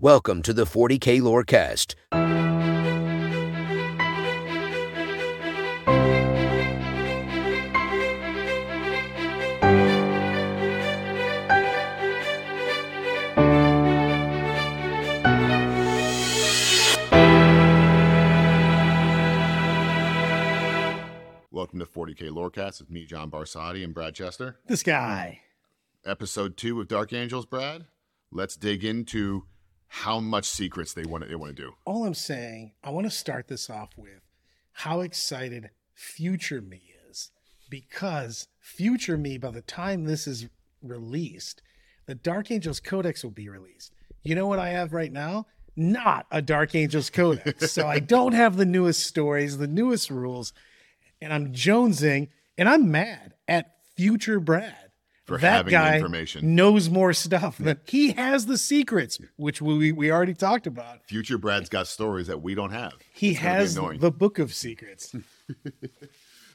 Welcome to the 40K Lorecast. Welcome to 40K Lorecast with me, John Barsati, and Brad Chester. This guy. Episode two of Dark Angels, Brad. Let's dig into how much secrets they want to, they want to do. All I'm saying, I want to start this off with how excited future me is because future me, by the time this is released, the Dark Angels Codex will be released. You know what I have right now? Not a Dark Angels Codex. so I don't have the newest stories, the newest rules, and I'm jonesing and I'm mad at future Brad. For that having the guy information. knows more stuff than he has the secrets, which we, we already talked about. Future Brad's got stories that we don't have. He It's has the book of secrets.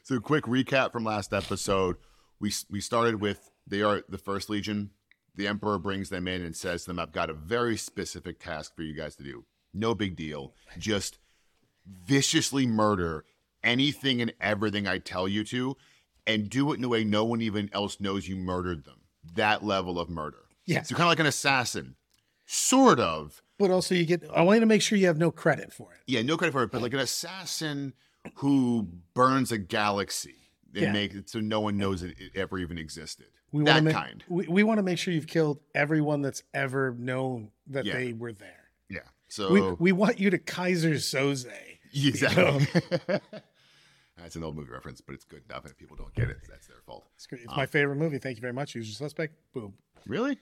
So, quick recap from last episode. We we started with they are the first legion. The emperor brings them in and says to them, "I've got a very specific task for you guys to do. No big deal. Just viciously murder anything and everything I tell you to, and do it in a way no one even else knows you murdered them. That level of murder. Yeah. So kind of like an assassin, sort of. But also, you get. I want you to make sure you have no credit for it. Yeah, no credit for it, but like an assassin who burns a galaxy and Yeah. make it so no one knows it, it ever even existed. We that want to make, kind. We, we want to make sure you've killed everyone that's ever known that Yeah. they were there. Yeah. So We we want you to Keyser Söze. exactly. Uh, that's an old movie reference, but it's good enough. And If people don't get it, that's their fault. It's. It's um, my favorite movie. Thank you very much. Usual Suspect. Boom. Really?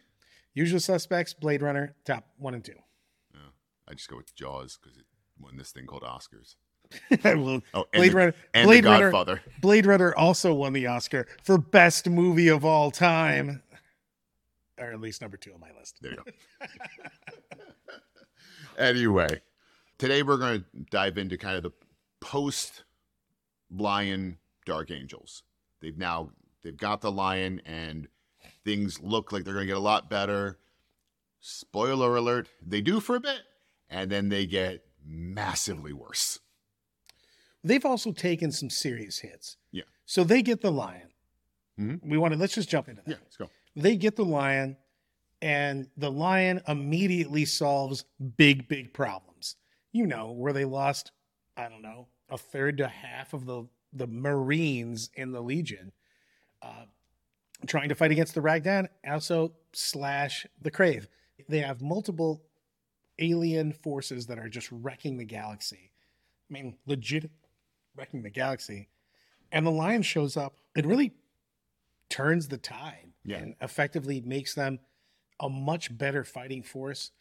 Usual Suspects. Blade Runner. Top one and two. Oh, I just go with Jaws because it won this thing called Oscars. well, Oh, Blade the, Runner. and Blade the Runner. Godfather. Blade Runner also won the Oscar for best movie of all time, or at least number two on my list. There you go. anyway, today we're going to dive into kind of the post Lion Dark Angels. They've now they've got the Lion, and things look like they're going to get a lot better. Spoiler alert: they do for a bit, and then they get massively worse. They've also taken some serious hits. Yeah. So they get the lion. Mhm. We want to let's just jump into that. Yeah, let's go. They get the lion, and the lion immediately solves big, big problems. You know, where they lost, I don't know, a third to half of the the Marines in the Legion, uh, trying to fight against the Rangdan, also slash the Crave. They have multiple alien forces that are just wrecking the galaxy. I mean, legit wrecking the galaxy. And the lion shows up. It really turns the tide Yeah. and effectively makes them a much better fighting force,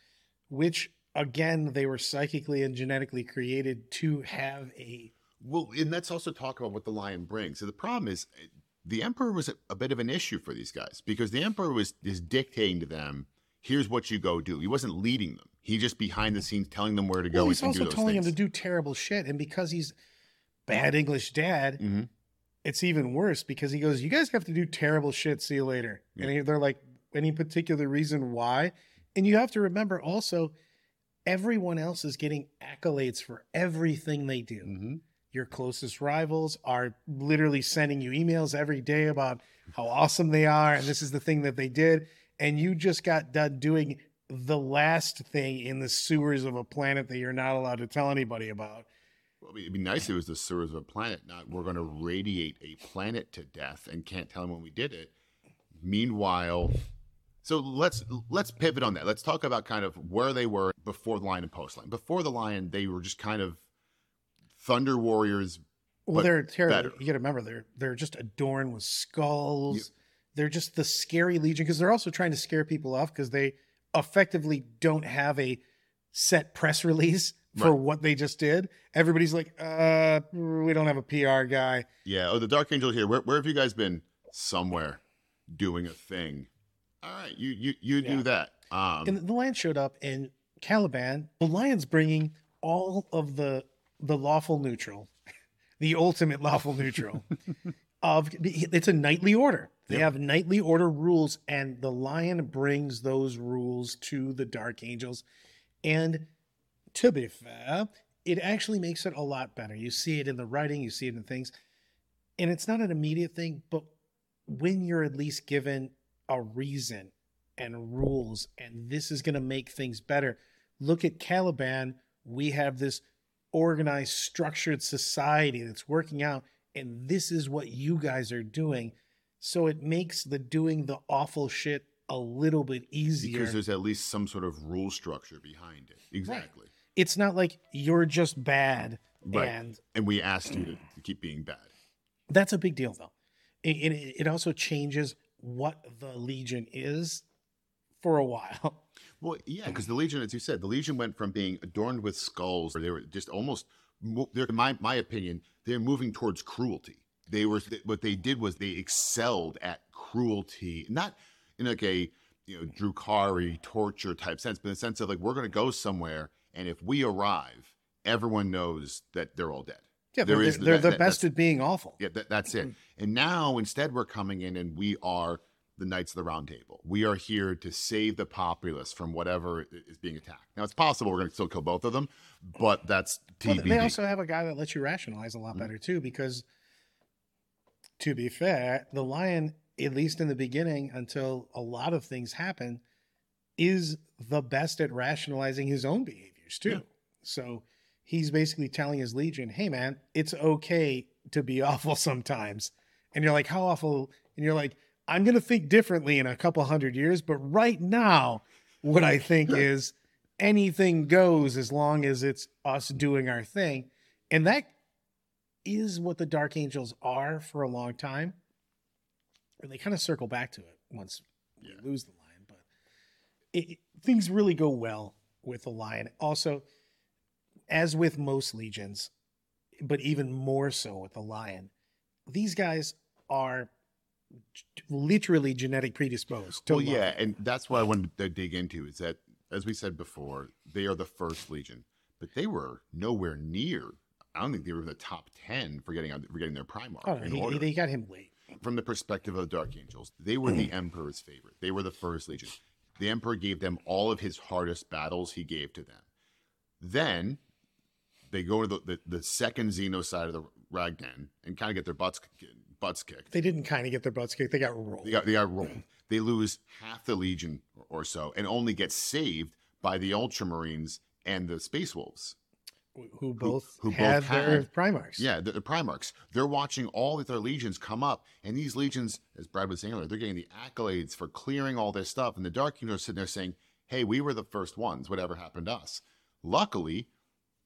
which again they were psychically and genetically created to have a Well, and let's also talk about what the lion brings. So the problem is, eh, the emperor was a, a bit of an issue for these guys because the emperor was is dictating to them, "Here's what you go do." He wasn't leading them. He just behind the scenes telling them where to go well, he's and do also telling things. him to do terrible shit. And because he's bad English dad, Mhm. it's even worse because he goes, "You guys have to do terrible shit. See you later." Yeah. And he- they're like, "Any particular reason why?" And you have to remember also, everyone else is getting accolades for everything they do. Mhm. Your closest rivals are literally sending you emails every day about how awesome they are, and this is the thing that they did. And you just got done doing the last thing in the sewers of a planet that you're not allowed to tell anybody about. Well, it'd be nice if it was the sewers of a planet. Not we're going to radiate a planet to death and can't tell them when we did it. Meanwhile, so let's let's pivot on that. Let's talk about kind of where they were before the lion and post line. Before the lion, they were just kind of thunder warriors. Well, they're terrible. You got to remember they're they're just adorned with skulls. They're just the scary legion because they're also trying to scare people off because they effectively don't have a set press release for Right. what they just did. Everybody's like, uh, we don't have a PR guy. Yeah. Oh, the Dark Angel here. Where, where have you guys been? Somewhere doing a thing. All right, you you you Yeah. do that. Um, and the lion showed up in Caliban. The lion's bringing all of the the lawful neutral, the ultimate lawful neutral. of it's a knightly order. They Yep. have knightly order rules, and the lion brings those rules to the dark angels. And to be fair, it actually makes it a lot better. You see it in the writing, you see it in things. And it's not an immediate thing, but when you're at least given a reason and rules, and this is going to make things better. Look at Caliban. We have this organized, structured society that's working out, and this is what you guys are doing. So it makes the doing the awful shit a little bit easier. Because there's at least some sort of rule structure behind it. Exactly. it's not like you're just bad Right. and And we asked you to, to keep being bad. That's a big deal, though. It, it, it also changes what the Legion is for a while. Well, yeah, because the Legion, as you said, the Legion went from being adorned with skulls, or they were just almost, they're, in my my opinion, they're moving towards cruelty. They were what they did was they excelled at cruelty, not in like a you know Drukhari torture type sense, but in the sense of like we're going to go somewhere, and if we arrive, everyone knows that they're all dead. Yeah, There they're, is- they're that- the best at being awful. Yeah, that, that's it. And now instead we're coming in and we are the Knights of the Round Table. We are here to save the populace from whatever is being attacked. Now it's possible we're going to still kill both of them, but that's Well, they also have a guy that lets you rationalize a lot Mm-hmm. better too, because to be fair, the lion, at least in the beginning, until a lot of things happen, is the best at rationalizing his own behaviors too. Yeah. So he's basically telling his legion, "Hey, man, it's okay to be awful sometimes." And you're like, "How awful?" And you're like, "I'm gonna think differently in a couple hundred years, but right now, what I think is." anything goes as long as it's us doing our thing. And that is what the Dark Angels are for a long time. And they kind of circle back to it once Yeah. we lose the lion. But it, it- things really go well with the lion. Also, as with most legions, but even more so with the lion, these guys are literally genetic predisposed. To well, love yeah, and that's what I wanted to dig into is that, as we said before, they are the first Legion, but they were nowhere near. I don't think they were in the top ten for getting for getting their Primarch Oh, in he- they got him late. from the perspective of the Dark Angels, they were the Emperor's favorite. They were the first Legion. The Emperor gave them all of his hardest battles. He gave to them. Then they go to the, the, the second Xenocide of the Rangdan and kind of get their butts butts kicked. They didn't kind of get their butts kicked. They got rolled. They got they got rolled. They lose half the Legion or so, and only get saved by the Ultramarines and the Space Wolves. who both who both had their had- Primarchs. Yeah, the, the Primarchs. They're watching all of their legions come up, and these legions, as Brad was saying earlier, they're getting the accolades for clearing all this stuff. And the Dark are sitting there saying, "Hey, we were the first ones. Whatever happened to us?" Luckily,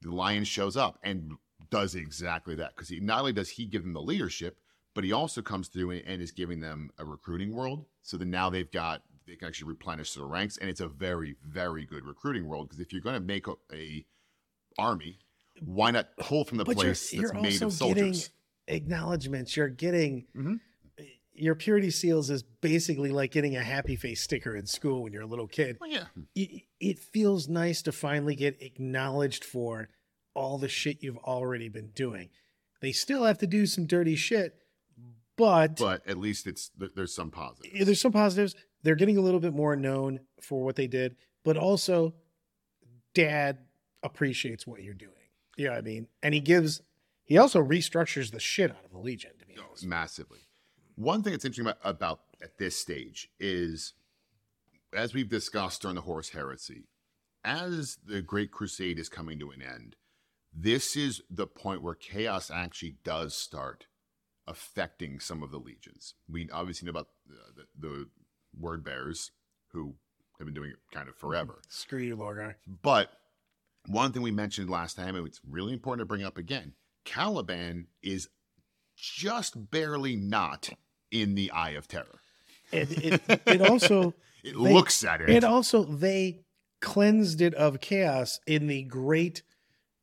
the Lion shows up and does exactly that because he not only does he give them the leadership, but he also comes through and, is giving them a recruiting world. So that now they've got they can actually replenish their ranks, and it's a very very good recruiting world because if you're going to make a, a army, why not pull from the but place you're, that's you're made also of getting soldiers? acknowledgments. You're getting Mhm. Your purity seals is basically like getting a happy face sticker in school when you're a little kid. Well, yeah, hmm. It, it feels nice to finally get acknowledged for all the shit you've already been doing. They still have to do some dirty shit, but but at least it's there's some positive. Yeah, there's some positives. They're getting a little bit more known for what they did, but also dad appreciates what you're doing. You know I mean? And he gives he also restructures the shit out of the Legion, to be oh, honest. massively. One thing that's interesting about, about at this stage is, as we've discussed during the Horus Heresy, as the Great Crusade is coming to an end, this is the point where chaos actually does start affecting some of the legions. We obviously know about the, the, the word bearers who have been doing it kind of forever. Screw you, Lorgar. But one thing we mentioned last time, and it's really important to bring up again Caliban is just barely not in the eye of terror. And it, it also It They- looks at it. it also they cleansed it of chaos in the great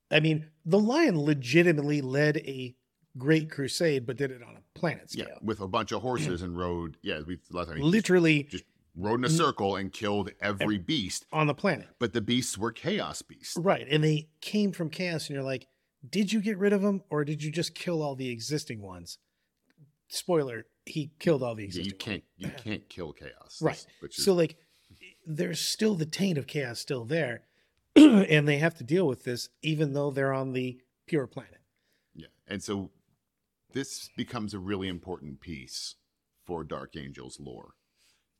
I mean, the lion legitimately led a great crusade, but did it on a planet yeah, scale. with a bunch of horses and rode. Yeah, we last time Literally just rode in a circle and killed every beast. on the planet. But the beasts were chaos beasts. Right. And they came from chaos, and you're like, did you get rid of them or did you just kill all the existing ones? Spoiler, he killed all the Yeah, you can't you can't kill chaos. Right. Is, So, like, there's still the taint of chaos still there, and they have to deal with this even though they're on the pure planet. Yeah. And so this becomes a really important piece for Dark Angels lore.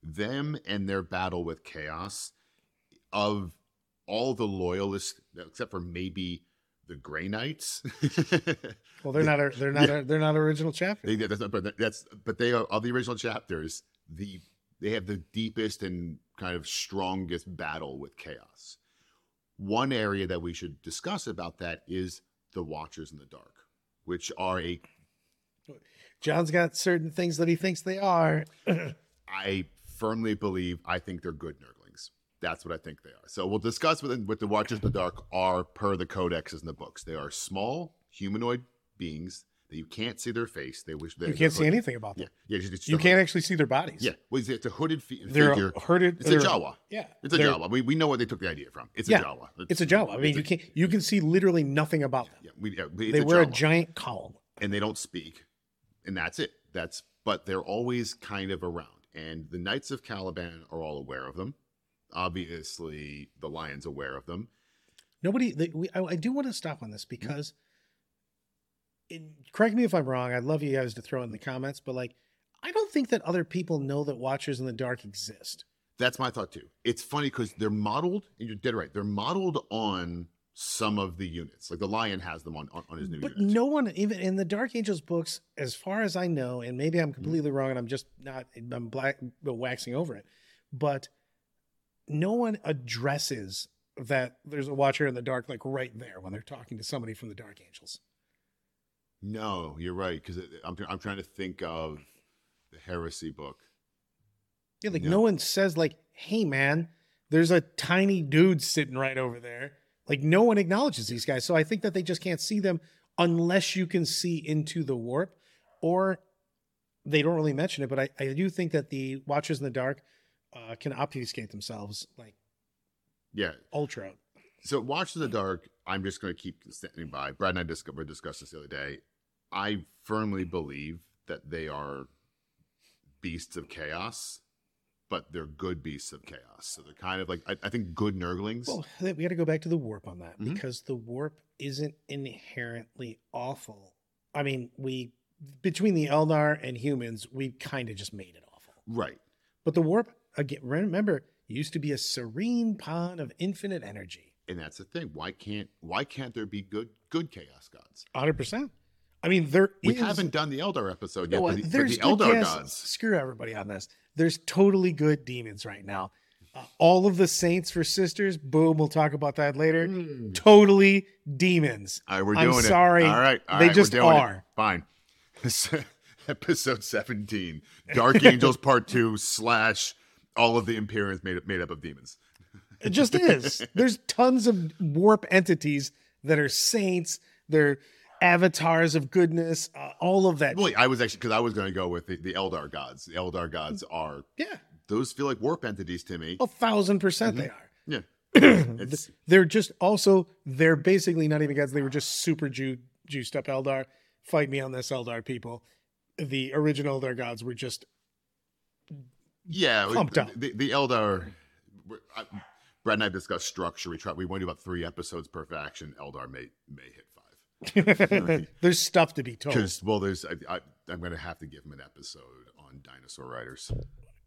Them and their battle with chaos of all the loyalists, except for maybe the Grey Knights. Well, they're not a, they're not a, they're not original chapter. They, that's not, but that's but they are of the original chapters. The they have the deepest and kind of strongest battle with chaos. One area that we should discuss about that is the Watchers in the Dark, which are a John's got certain things that he thinks they are. I firmly believe I think they're good. That's what I think they are. So we'll discuss with what the Watchers in the Dark are per the codexes in the books. They are small humanoid beings that you can't see their face. They wish they You can't see anything about them. yeah. It's, it's You can't actually see their bodies. Yeah, well, it's a hooded fi- They're figure. herded. It's a Jawa. Yeah. It's a Jawa. We, we know where they took the idea from. It's Yeah, a Jawa. It's a Jawa. I mean, you can you can see literally nothing about them. Yeah, we, yeah, it's They a wear a giant cowl. and they don't speak, and that's it. That's but they're always kind of around, and the Knights of Caliban are all aware of them. Obviously, the Lion's aware of them. Nobody. They, we, I, I do want to stop on this mm-hmm. because, in, correct me if I'm wrong. I'd love you guys to throw in the comments, but like, I don't think that other people know that Watchers in the Dark exist. That's my thought too. It's funny because they're modeled, and you're dead right. They're modeled on some of the units. Like the Lion has them on on, on his new But units. no one, even in the Dark Angels books, as far as I know, and maybe I'm mm-hmm. completely wrong, and I'm just not, I'm black, waxing over it, but no one addresses that there's a Watcher in the Dark like right there when they're talking to somebody from the Dark Angels. No, you're right. Because I'm I'm trying to think of the Heresy book. Yeah, like No. no one says like, "Hey, man, there's a tiny dude sitting right over there." Like no one acknowledges these guys, so I think that they just can't see them unless you can see into the warp, or they don't really mention it. But I, I do think that the Watchers in the Dark uh, can obfuscate themselves like Yeah, ultra. So Watch in the Dark, I'm just going to keep standing by. Brad and I dis- we discussed this the other day. I firmly believe that they are beasts of chaos, but they're good beasts of chaos. So they're kind of like, I, I think good nurglings. Well, we got to go back to the warp on that Mhm. because the warp isn't inherently awful. I mean, we between the Eldar and humans, we kind of just made it awful. right. But the warp, again, remember, used to be a serene pond of infinite energy. And that's the thing. Why can't why can't there be good good chaos gods? 100%. I mean, there We is- haven't done the Eldar episode yet, know but what? the, there's the Eldar yes, gods. Screw everybody on this. There's totally good demons right now. Uh, all of the saints for sisters, boom, we'll talk about that later. Totally demons. All right, we're I'm doing it. sorry. All right, all They right, just it. are. Fine. Episode 17, Dark Angels Part 2 slash all of the Imperiums made, made up of demons. It just is. There's tons of warp entities that are saints. They're avatars of goodness. Uh, all of that. Well, I was actually, because I was going to go with the, the Eldar gods. The Eldar gods are, yeah, those feel like warp entities to me. a thousand percent Mm-hmm. they are. Yeah. It's, They're just also they're basically not even gods. They were just super ju- juiced up Eldar. Fight me on this, Eldar people. The original Eldar gods were just yeah. we- up. The, the Eldar, I, Brad and I have discussed structure. We try, we want to do about three episodes per faction. Eldar may, may hit five. there's stuff to be told. Well, there's, I, I, I'm going to have to give him an episode on dinosaur riders.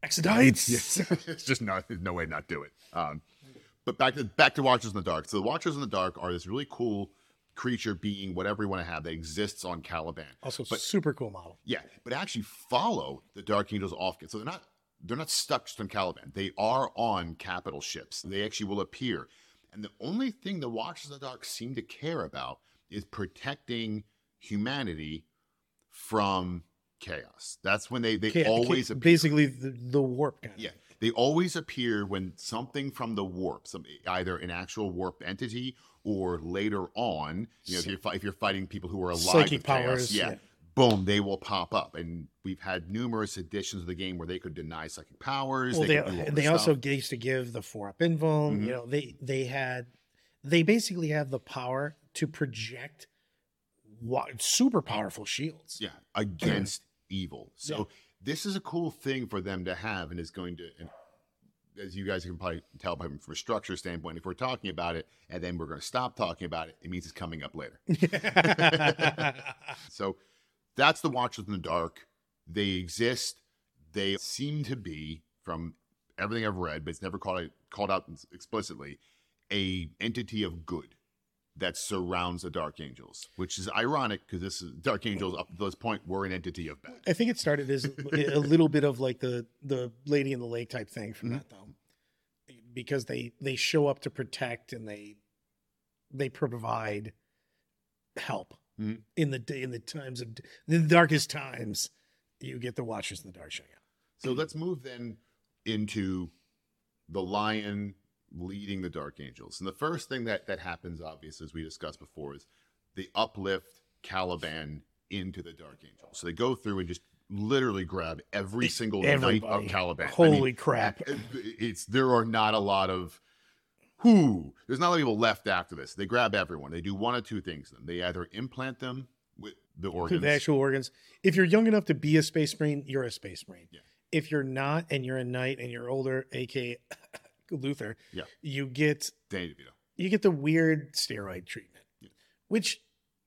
Exodites. Yes, it's just not there's no way not do it. Um, but back to back to Watchers in the Dark. So the Watchers in the Dark are this really cool creature being, whatever you want to have, that exists on Caliban. Also, But- super cool model. Yeah, but actually follow the Dark Angels off. So they're not they're not stuck just on Caliban. They are on capital ships. They actually will appear. And the only thing the Watchers of the Dark seem to care about is protecting humanity from chaos. That's when they they Ca- ca- always appear. basically the, the warp of Yeah, they always appear when something from the warp, some either an actual warp entity or later on, you know, if you're, fi- if you're fighting people who are alive, Psychic with chaos, powers, yeah, yeah. Boom, they will pop up. And we've had numerous editions of the game where they could deny psychic powers. Well, they all they, also used to give the four up invuln. Mhm. You know, they they had they basically have the power to project super powerful shields. yeah against evil. So this is a cool thing for them to have, and is going to. And as you guys can probably tell from a structure standpoint, if we're talking about it and then we're going to stop talking about it, it means it's coming up later. so that's the Watchers in the Dark. They exist. They seem to be, from everything I've read, but it's never called called out explicitly, a entity of good that surrounds the Dark Angels, which is ironic because this is Dark Angels up to this point were an entity of bad. I think it started as a little bit of like the the Lady in the Lake type thing from Mhm. that though, because they they show up to protect and they they provide help Mhm. in the day in the times of the darkest times. You get the Watchers in the Dark showing up. So let's move then into the lion leading the dark angels. And the first thing that that happens, obviously, as we discussed before, is they uplift Caliban into the dark angels So they go through and just literally grab every single knight of Caliban. I Holy mean, crap! it's there are not a lot of who there's not a lot of people left after this. They grab everyone. They do one of two things. Then they either implant them with the organs. the actual organs. If you're young enough to be a space marine, you're a space marine. Yeah. If you're not, and you're a knight, and you're older, aka Luther, Yeah. you get you get the weird steroid treatment, Yeah. which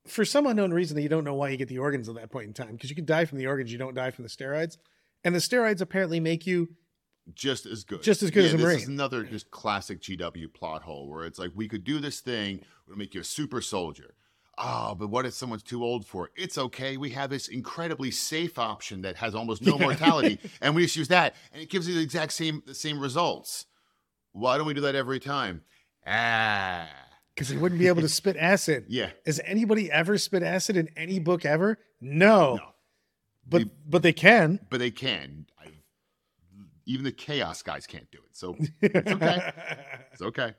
for some unknown reason that you don't know why you get the organs at that point in time because you can die from the organs, you don't die from the steroids, and the steroids apparently make you just as good. Just as good as a this Marine. is another just classic GW plot hole where it's like we could do this thing, we'll make you a super soldier. Oh, but what if someone's too old for it? It's okay. We have this incredibly safe option that has almost no mortality, and we just use that, and it gives you the exact same the same results. Why don't we do that every time? Ah, because you wouldn't be able to spit acid. yeah. Has anybody ever spit acid in any book ever? No, No. but They- but they can. But they can. Even the chaos guys can't do it. So it's okay. It's okay.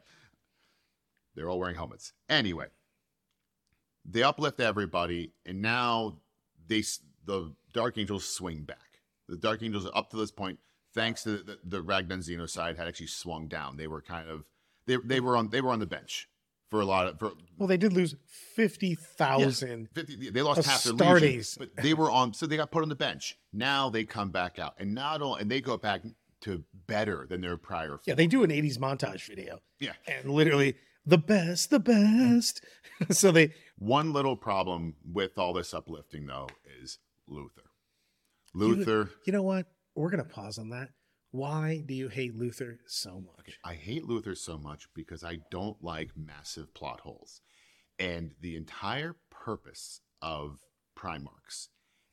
They're all wearing helmets. Anyway, they uplift everybody, and now they the Dark Angels swing back. The Dark Angels up to this point, thanks to the, the Rangdan Xenocide, had actually swung down. They were kind of they they were on they were on the bench for a lot of for well, they did lose fifty thousand. 50, they lost half their legion, but they were on so they got put on the bench. Now they come back out, and not only and they go back to better than their prior. Yeah, they do an '80s montage video, yeah. and literally the best, the best. so they One little problem with all this uplifting, though, is Luther. Luther, You know what? We're gonna pause on that. Why do you hate Luther so much? I hate Luther so much because I don't like massive plot holes. And the entire purpose of Primarchs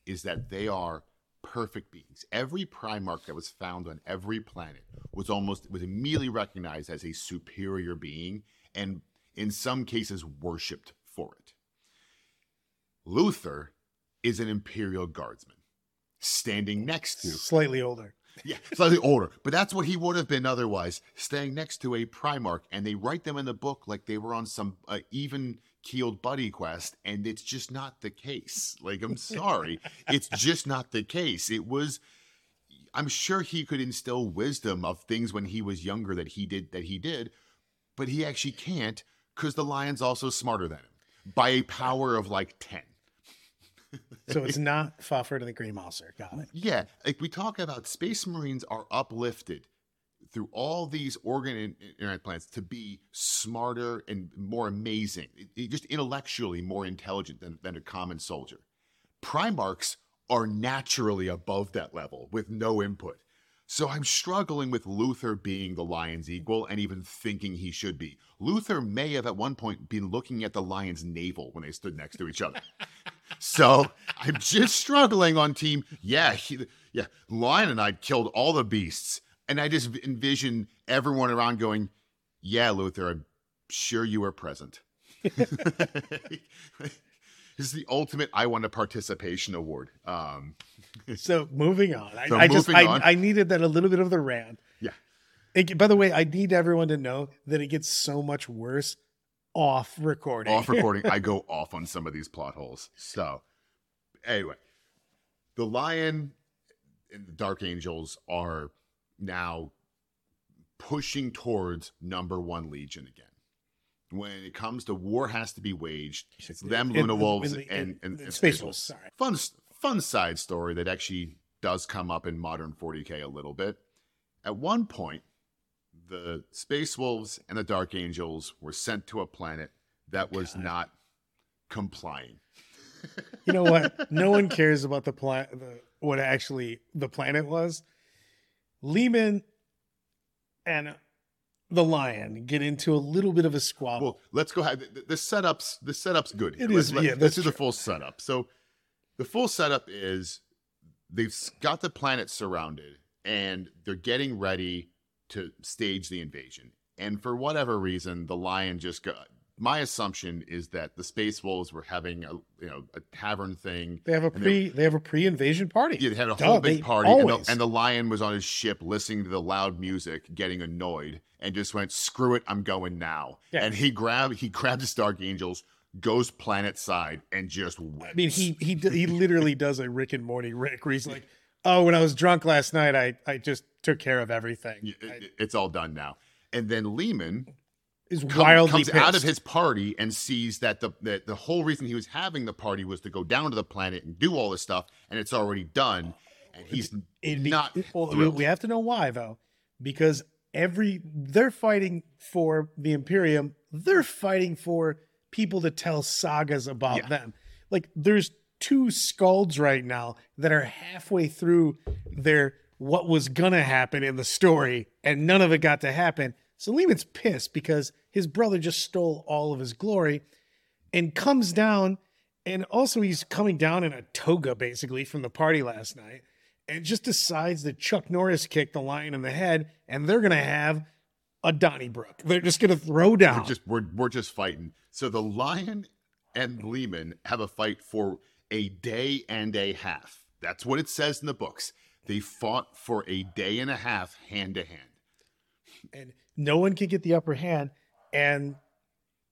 is that they are perfect beings. Every Primarch that was found on every planet was almost was immediately recognized as a superior being and in some cases worshipped for it. Luther is an imperial guardsman standing next to Slightly older. yeah, slightly older, but that's what he would have been otherwise, staying next to a Primarch. And they write them in the book like they were on some uh, even keeled buddy quest, and it's just not the case. Like, I'm sorry, it's just not the case. It was. I'm sure he could instill wisdom of things when he was younger that he did that he did, but he actually can't because the lion's also smarter than him by a power of like ten. So it's not Fuffer to the Green Monster. Got it. Yeah, like we talk about, Space Marines are uplifted through all these organ internet plants to be smarter and more amazing, just intellectually more intelligent than, than a common soldier. Primarchs are naturally above that level with no input. So I'm struggling with Luther being the lion's equal and even thinking he should be. Luther may have at one point been looking at the lion's navel when they stood next to each other. So I'm just struggling on team. Yeah, he, yeah. Lion and I killed all the beasts, and I just envision everyone around going, "Yeah, Luther, I'm sure you were present." this is the ultimate "I want a participation" award. Um, So moving on. I, So I just I, on. I needed that a little bit of the rant. yeah, It, by the way, I need everyone to know that it gets so much worse off recording. off recording, I go off on some of these plot holes. So, anyway, the Lion and the Dark Angels are now pushing towards number one Legion again. When it comes to war, has to be waged. It's them, In- Luna Wolves, and, and, and Space Wolves. sorry. Fun, fun side story that actually does come up in modern 40k a little bit. At one point, the Space Wolves and the Dark Angels were sent to a planet that was not complying. You know what? No one cares about the planet. What actually the planet was. Leman and the lion get into a little bit of a squabble. Well, let's go ahead. The, the setup's the setup's good. It let's, is, Let, yeah, let's that's do the true. full setup. So, the full setup is they've got the planet surrounded, and they're getting ready to stage the invasion. And for whatever reason, the lion just got. My assumption is that the space wolves were having a you know a tavern thing. they have a pre. They have a pre-invasion party. Yeah, they had a Duh, whole big party, and the, and the lion was on his ship listening to the loud music, getting annoyed, and just went, "Screw it, I'm going now." Yeah. And he grabbed he grabbed his Dark Angels, goes planet side, and just went. I mean, he he he literally does a Rick and Morty Rick, where he's like, "Oh, when I was drunk last night, I I just took care of everything." it's all done now. And then Leman Is come- wildly comes pissed. out of his party and sees that the that the whole reason he was having the party was to go down to the planet and do all this stuff, and it's already done. And he's not well, thrilled. we have to know why though, because every they're fighting for the Imperium. They're fighting for people to tell sagas about Yeah. them. Like there's two skulls right now that are halfway through their what was gonna happen in the story, and none of it got to happen. So Leman's pissed because his brother just stole all of his glory and comes down and also he's coming down in a toga basically from the party last night and just decides that Chuck Norris kicked the lion in the head and they're going to have a Donnybrook. They're just going to throw down. We're just we're we're just fighting. So the lion and Leman have a fight for a day and a half. That's what it says in the books. They fought for a day and a half, hand to hand. and no one could get the upper hand. And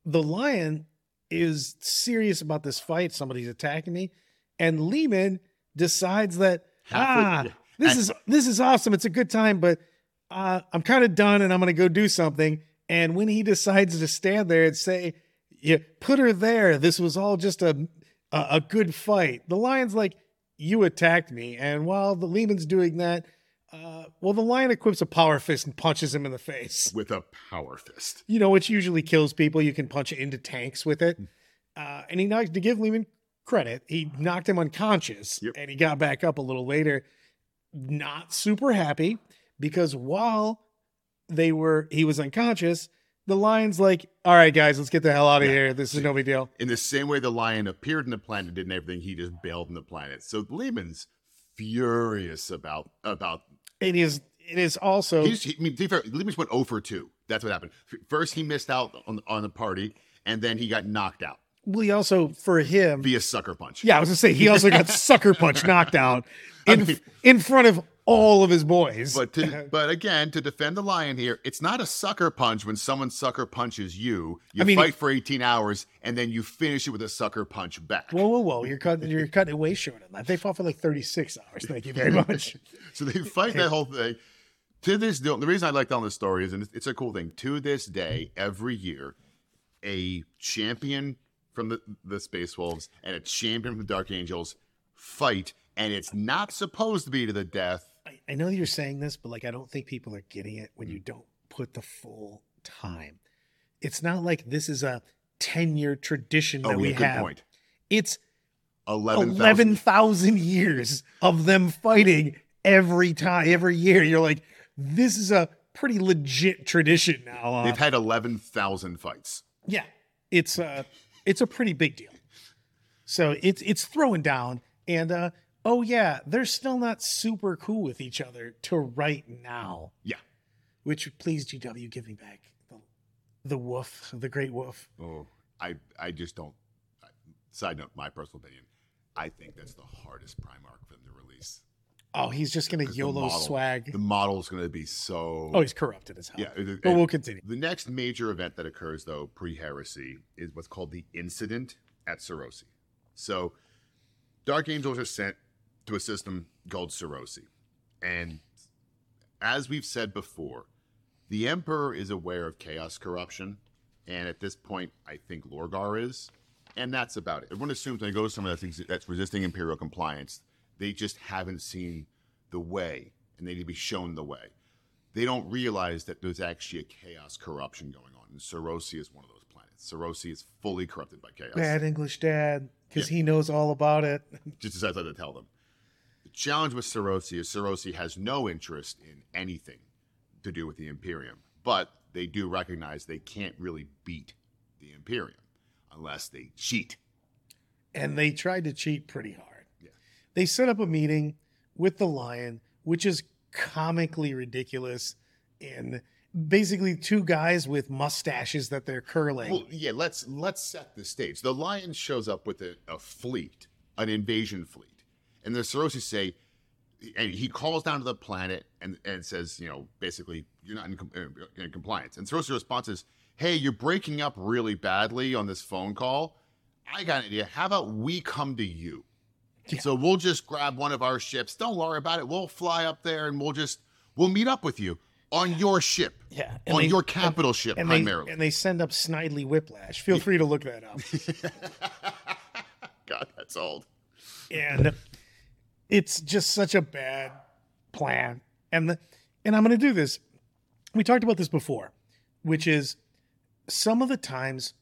the lion is serious about this fight. Somebody's attacking me. And Leman decides that ah, this is this is awesome. It's a good time, but uh, I'm kind of done, and I'm going to go do something. And when he decides to stand there and say, "Yeah, put her there. This was all just a a, a good fight," the lion's like, "You attacked me," and while the Leman's doing that. Uh, well, the lion equips a power fist and punches him in the face. with a power fist. You know, which usually kills people. You can punch it into tanks with it. Uh, and he knocked, to give Leman credit, he knocked him unconscious Yep. and he got back up a little later. Not super happy because while they were, he was unconscious, the lion's like, all right, guys, let's get the hell out of Yeah. here. This is no big deal. In the same way the lion appeared in the planet, did everything, he just bailed in the planet. So Leman's furious about about It is, it is also, He's, he, I mean, to be fair, Leman's went 0 for 2. That's what happened. First, he missed out on, on the party, and then he got knocked out well, he also, for him, via sucker punch. Yeah, I was gonna say he also got sucker punch knocked out in I mean- in front of all of his boys. But to, but again, to defend the lion here, it's not a sucker punch when someone sucker punches you. You I mean- fight for 18 hours, and then you finish it with a sucker punch back. whoa, whoa, whoa! You're cutting you're cutting it way short on that. They fought for like 36 hours. Thank you very much. So they fight that whole thing. To this, the reason I like telling this story is, and it's, it's a cool thing. To this day, every year, a champion from the, the Space Wolves and a champion from the Dark Angels fight, and it's not supposed to be to the death. I, know you're saying this, but like I don't think people are getting it when you don't put the full time. It's not like this is a 10 year tradition that Oh, we yeah, good have. point. It's 11,000. 11,000 years of them fighting every time, every year. You're like, this is a pretty legit tradition now. Uh, They've had 11,000 fights. yeah, it's uh it's a pretty big deal. So it's it's throwing down, and uh oh yeah, they're still not super cool with each other to right now. Yeah. Which please GW give me back the, the wolf, the great wolf. Oh, I I just don't. Side note, my personal opinion, I think that's the hardest Primarch for them to release. Oh, he's just gonna YOLO model- swag. The model's going to be so. oh, he's corrupted as hell. yeah. but we'll continue. The next major event that occurs, though, pre heresy, is what's called the incident at Serosi. So, Dark Angels are sent to a system called Serosi. And as we've said before, the Emperor is aware of chaos corruption. And at this point, I think Lorgar is. And that's about it. Everyone assumes when they go to some someone that's, that's resisting Imperial compliance, they just haven't seen the way and they need to be shown the way. they don't realize that there's actually a chaos corruption going on. And Serosi is one of those planets. Serosi is fully corrupted by chaos. Bad English dad, because he knows all about it. Just decides not to tell them. Challenge with Serosi is Serosi has no interest in anything to do with the Imperium, but they do recognize they can't really beat the Imperium unless they cheat. And they tried to cheat pretty hard. Yeah. They set up a meeting with the lion, which is comically ridiculous. in basically, two guys with mustaches that they're curling. Well, yeah, let's let's set the stage. The Lion shows up with a, a fleet, an invasion fleet, and the Serosi say, and he calls down to the planet and, and says, you know, basically, you're not in, uh, in compliance. And Serosi's response is, hey, you're breaking up really badly on this phone call. I got an idea. How about we come to you? Yeah. So we'll just grab one of our ships. Don't worry about it. We'll fly up there and we'll just we'll meet up with you on your ship. yeah. on they- your capital ship and primarily. They, and they send up Snidely Whiplash. Feel free to look that up. God, that's old. and it's just such a bad plan. And the, and I'm going to do this. We talked about this before, which is some of the times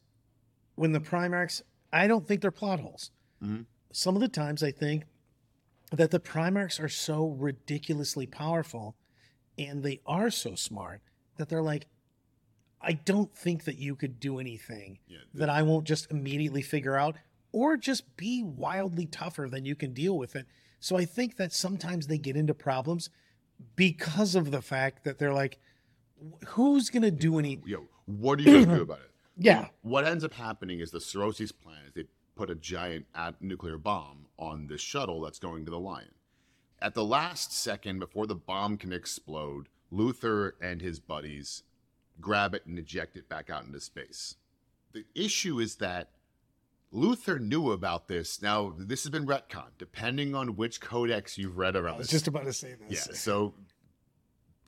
when the Primarchs, I don't think they're plot holes. Mhm. Some of the times I think that the Primarchs are so ridiculously powerful and they are so smart that they're like, I don't think that you could do anything Yeah, that I won't just immediately figure out, or just be wildly tougher than you can deal with it. So I think that sometimes they get into problems because of the fact that they're like, who's going to do any? Yo, what are you going to do about it? Yeah. What ends up happening is the Serosi's plan is they put a giant at- nuclear bomb on this shuttle that's going to the Lion. At the last second before the bomb can explode, Luther and his buddies grab it and eject it back out into space. The issue is that Luther knew about this. Now, this has been retcon, depending on which codex you've read around. This. I was this. just about to say this. yeah, so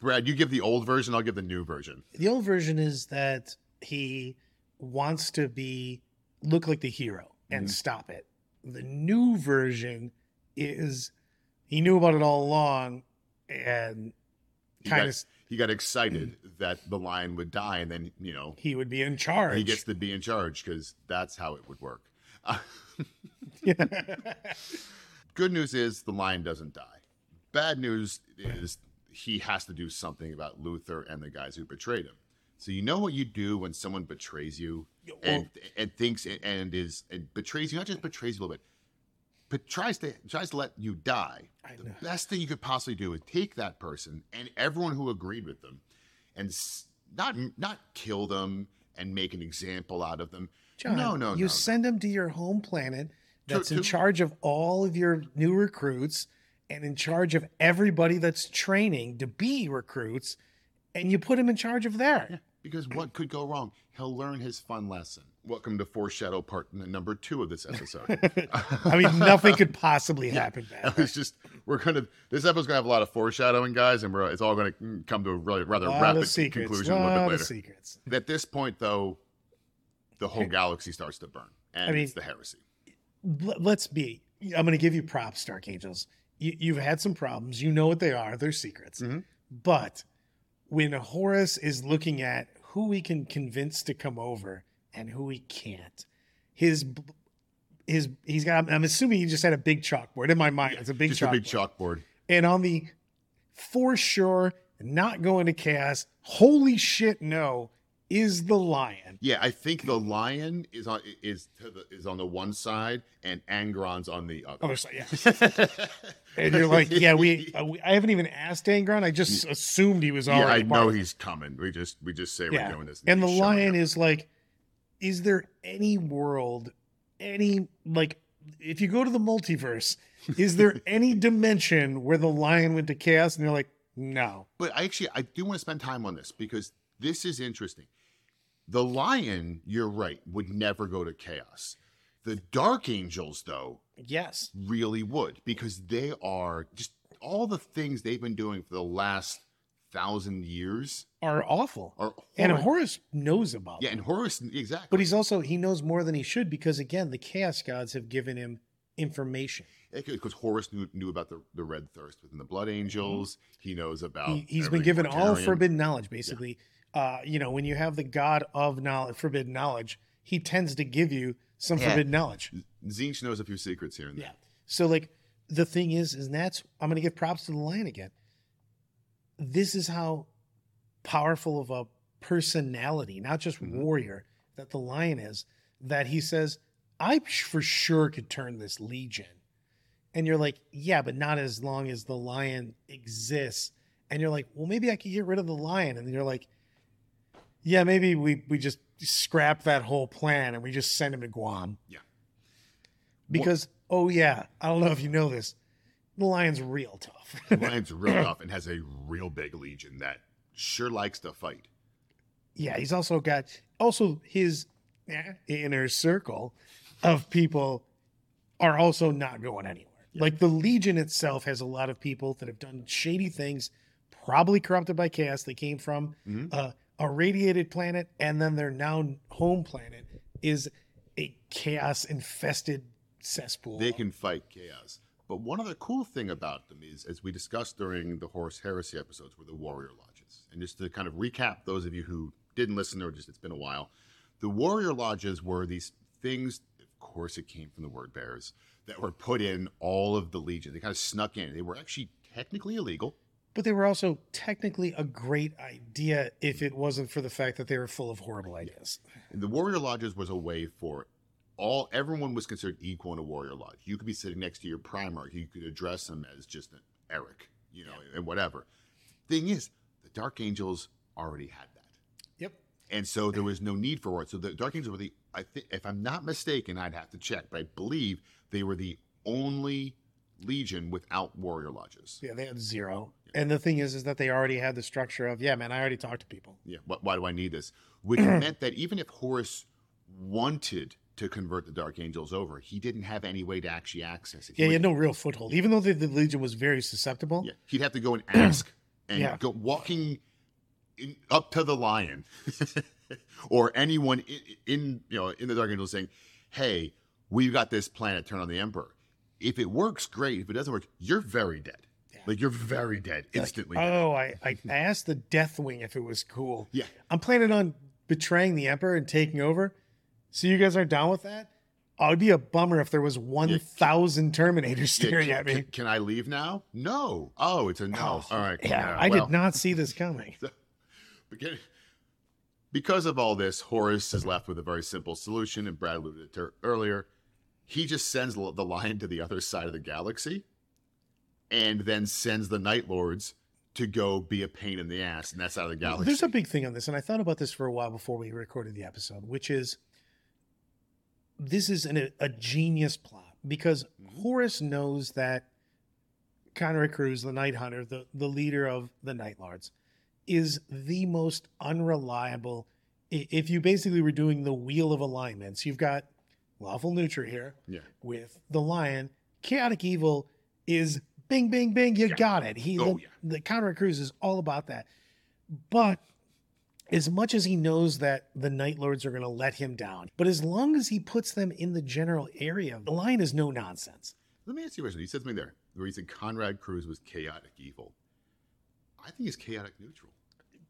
Brad, you give the old version, I'll give the new version. The old version is that he wants to be look like the hero and Mhm. stop it. The new version is he knew about it all along and kind of he got excited that the lion would die, and then you know he would be in charge. he gets to be in charge because that's how it would work. Good news is the lion doesn't die. Bad news is he has to do something about Luther and the guys who betrayed him. So you know what you do when someone betrays you and and thinks and is and betrays you, not just betrays you a little bit, but tries to tries to let you die. The best thing you could possibly do is take that person and everyone who agreed with them, and s- not not kill them and make an example out of them. John, no, no, you no. send them to your home planet that's in to- charge of all of your new recruits and in charge of everybody that's training to be recruits, and you put him in charge of there. Because what could go wrong? He'll learn his fun lesson. Welcome to foreshadow part number two of this episode. I mean, nothing could possibly happen I bad. was just we're gonna this episode's gonna have a lot of foreshadowing, guys, and we're it's all gonna come to a really rather A rapid secrets. conclusion a lot little bit of later. secrets. At this point, though, the whole galaxy starts to burn, and I mean- it's the heresy. Let's be. I'm going to give you props, Dark Angels. You, you've had some problems. You know what they are. They're secrets. Mhm. But when Horus is looking at who we can convince to come over and who he can't, his his he's got. I'm assuming he just had a big chalkboard in my mind. It's a big Just chalkboard. a big chalkboard. and on the for sure not going to chaos. Holy shit! No, is the lion. Yeah, I think the lion is on is to the, is on the one side, and Angron's on the other. Other side, yeah. And you're like, yeah, we, uh, we. I haven't even asked Angron. I just assumed he was already. yeah. I know he's coming. We just we just say Yeah. we're doing this, And the lion is like, is there any world, any like, if you go to the multiverse, is there any dimension where the lion went to chaos? And they're like, no. But I actually I do want to spend time on this because this is interesting. The lion, you're right, would never go to chaos. The dark angels, though, Yes. really would because they are just all the things they've been doing for the last thousand years Are awful. are And Horus knows about yeah, them. and Horus exactly. But he's also he knows more than he should because again, the chaos gods have given him information. Because Horus knew, knew about the, the red thirst within the Blood Angels. Mm-hmm. He knows about. He, he's been given all forbidden knowledge, basically. Uh, you know, when you have the god of knowledge, forbidden knowledge, he tends to give you some Yeah. forbidden knowledge. Tzeentch knows a few secrets here and there. Yeah. So like the thing is, is that's I'm gonna give props to the lion again. This is how powerful of a personality, not just Mhm. warrior, that the lion is, that he says, I for sure could turn this legion. And you're like, yeah, but not as long as the lion exists. And you're like, well, maybe I could get rid of the lion. And you're like, yeah, maybe we, we just scrap that whole plan and we just send him to Guam. Yeah. Because, oh, yeah, I don't know if you know this, the lion's real tough. The Lion's real tough and has a real big legion that sure likes to fight. yeah, he's also got, also his eh, inner circle of people are also not going anywhere. Like the Legion itself has a lot of people that have done shady things, probably corrupted by chaos. They came from Mhm. uh, a radiated planet, and then their now home planet is a chaos infested cesspool. They can fight chaos. But one other cool thing about them is, as we discussed during the Horus Heresy episodes, were the warrior lodges. And just to kind of recap, those of you who didn't listen or just it's been a while, the warrior lodges were these things. Of course, it came from the word bearers that were put in all of the legion. They kind of snuck in. They were actually technically illegal. But they were also technically a great idea if it wasn't for the fact that they were full of horrible ideas. The warrior lodges was a way for all everyone was considered equal in a warrior lodge. You could be sitting next to your primarch. You could address him as just an Eric, you know, and whatever. Thing is, the Dark Angels already had that, Yep. and so there was no need for it. So the Dark Angels were the, I think, if I'm not mistaken, I'd have to check, but I believe they were the only legion without warrior lodges. Yeah, they had zero. And the thing is, is that they already had the structure of, yeah, man, I already talked to people. Yeah, wh- why do I need this? Which meant that even if Horus wanted to convert the Dark Angels over, he didn't have any way to actually access it. He Yeah, he had no real foothold. Even though the, the Legion was very susceptible. Yeah, he'd have to go and ask and Yeah. go walking in, up to the lion or anyone in, in you know in the Dark Angels saying, "Hey, we've got this planet. Turn on the Emperor. If it works, great. If it doesn't work, you're very dead. Like you're very dead instantly. dead. Oh, I, I asked the Deathwing if it was cool. Yeah. I'm planning on betraying the Emperor and taking over. So you guys aren't down with that? Oh, it'd be a bummer if there was 1,000 Terminators Yeah, staring can, at me. Can, can I leave now? No. Oh, it's a no. Oh, all right. Yeah, I well. did not see this coming. Beca- Because of all this, Horus is left with a very simple solution, and Brad alluded to it earlier. He just sends the lion to the other side of the galaxy, and then sends the Night Lords to go be a pain in the ass and that's side of the galaxy. There's a big thing on this, and I thought about this for a while before we recorded the episode, which is this is an, a genius plot because mm-hmm. Horus knows that Konrad Curze, the Night Hunter, the, the leader of the Night Lords, is the most unreliable. If you basically were doing the wheel of alignments, you've got lawful neutral here yeah, with the lion. Chaotic evil is bing, bing, bing. You got it. He, Oh, the, yeah. the Konrad Curze is all about that. But as much as he knows that the Night Lords are going to let him down, but as long as he puts them in the general area, the lion is no nonsense. let me ask you a question. He said something there where he said Konrad Curze was chaotic evil. I think he's chaotic neutral.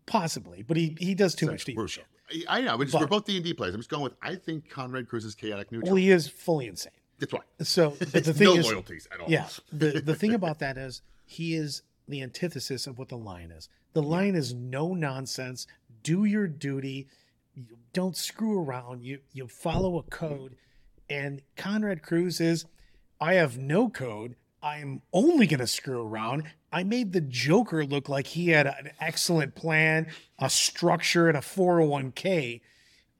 Possibly, but he, he does too much. I I know, but, just, But- we're both D and D players. I'm just going with. I think Konrad Curze is chaotic neutral. Well, he is fully insane. That's right. So, but the thing no is, loyalties at all. Yeah. The the thing about that is he is the antithesis of what the lion is. The lion is no nonsense. Do your duty. You don't screw around. You you follow a code. And Konrad Curze is I have no code. I'm only going to screw around. I made the Joker look like he had an excellent plan, a structure, and a 401k.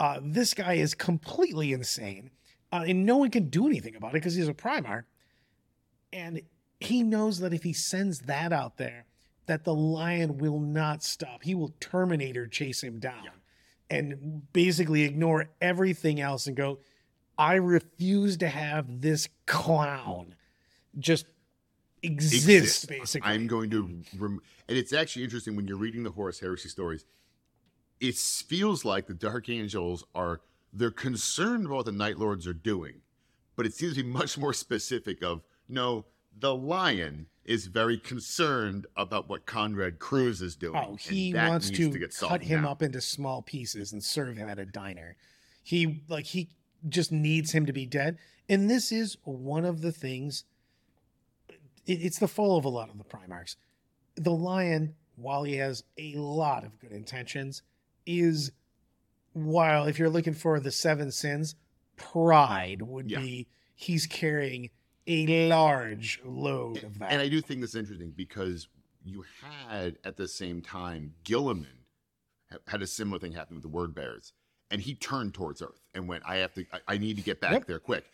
Uh, this guy is completely insane. Uh, and no one can do anything about it because he's a Primarch. And he knows that if he sends that out there, that the lion will not stop. He will Terminator chase him down and basically ignore everything else and go, I refuse to have this clown just exist, Exist. basically. I'm going to, rem- and it's actually interesting when you're reading the Horus Heresy stories. It feels like the Dark Angels are they're concerned about what the Night Lords are doing, but it seems to be much more specific of no, the lion is very concerned about what Konrad Curze is doing. Oh, he wants to, get cut him now. up into small pieces and serve him at a diner. He like he just needs him to be dead. And this is one of the things. It, it's the fall of a lot of the Primarchs. The lion, while he has a lot of good intentions, is while if you're looking for the seven sins, pride would Yeah. be he's carrying a large load of that. And I do think this is interesting because you had at the same time Guilliman had a similar thing happen with the word bearers, and he turned towards Earth and went, "I have to, I, I need to get back Yep. there quick."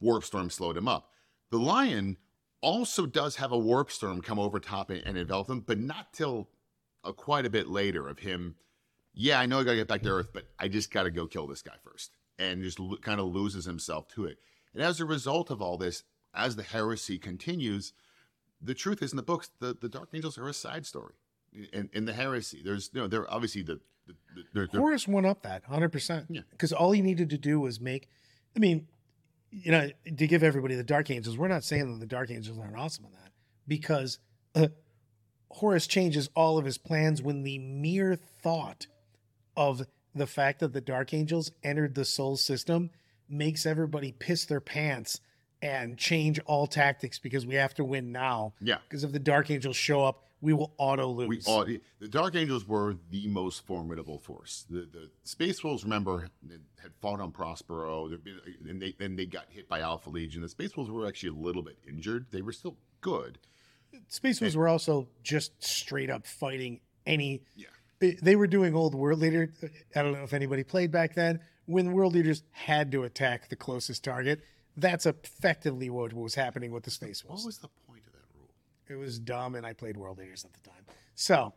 Warp storm slowed him up. The lion also does have a warp storm come over top and, and envelop him, but not till uh, quite a bit later of him. Yeah, I know I got to get back to Earth, but I just got to go kill this guy first, and just lo- kind of loses himself to it. And as a result of all this, as the heresy continues, the truth is in the books, the, the Dark Angels are a side story. In, in the heresy, there's you know they're obviously the, the, the they're, they're- Horus went up that 100%. Yeah. Because all he needed to do was make, I mean, you know, to give everybody the Dark Angels, we're not saying that the Dark Angels aren't awesome in that because uh, Horus changes all of his plans when the mere thought of the fact that the Dark Angels entered the Sol system makes everybody piss their pants and change all tactics because we have to win now. yeah. Because if the Dark Angels show up, we will auto lose. We all the Dark Angels were the most formidable force. The the Space Wolves, remember, had fought on Prospero, been- and they and they got hit by Alpha Legion. The Space Wolves were actually a little bit injured. They were still good. Space Wolves were also just straight up fighting any. Yeah. They- They were doing old World Eater. I don't know if anybody played back then. When World Eaters had to attack the closest target, that's effectively what was happening with the Space What was the point of that rule? It was dumb, and I played World Eaters at the time. So,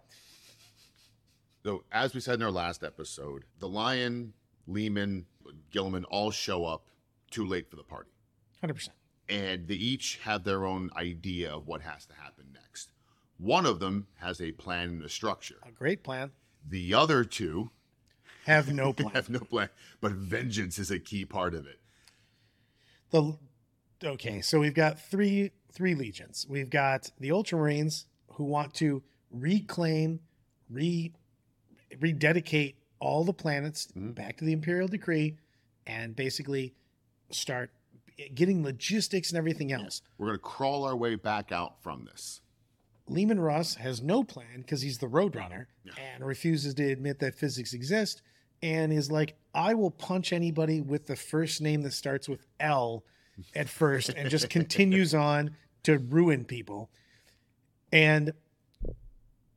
So, as we said in our last episode, the Lion, Leman, Guilliman all show up too late for the party. 100%. and they each have their own idea of what has to happen next. One of them has a plan and a structure. A great plan. The other two Have no plan. have no plan, but vengeance is a key part of it. the okay so we've got three three legions we've got the ultramarines who want to reclaim re rededicate all the planets Mhm. back to the imperial decree and basically start getting logistics and everything else We're going to crawl our way back out from this. Leman Russ has no plan because he's the Roadrunner Yeah. and refuses to admit that physics exist and is like, I will punch anybody with the first name that starts with L at first and just continues on to ruin people. And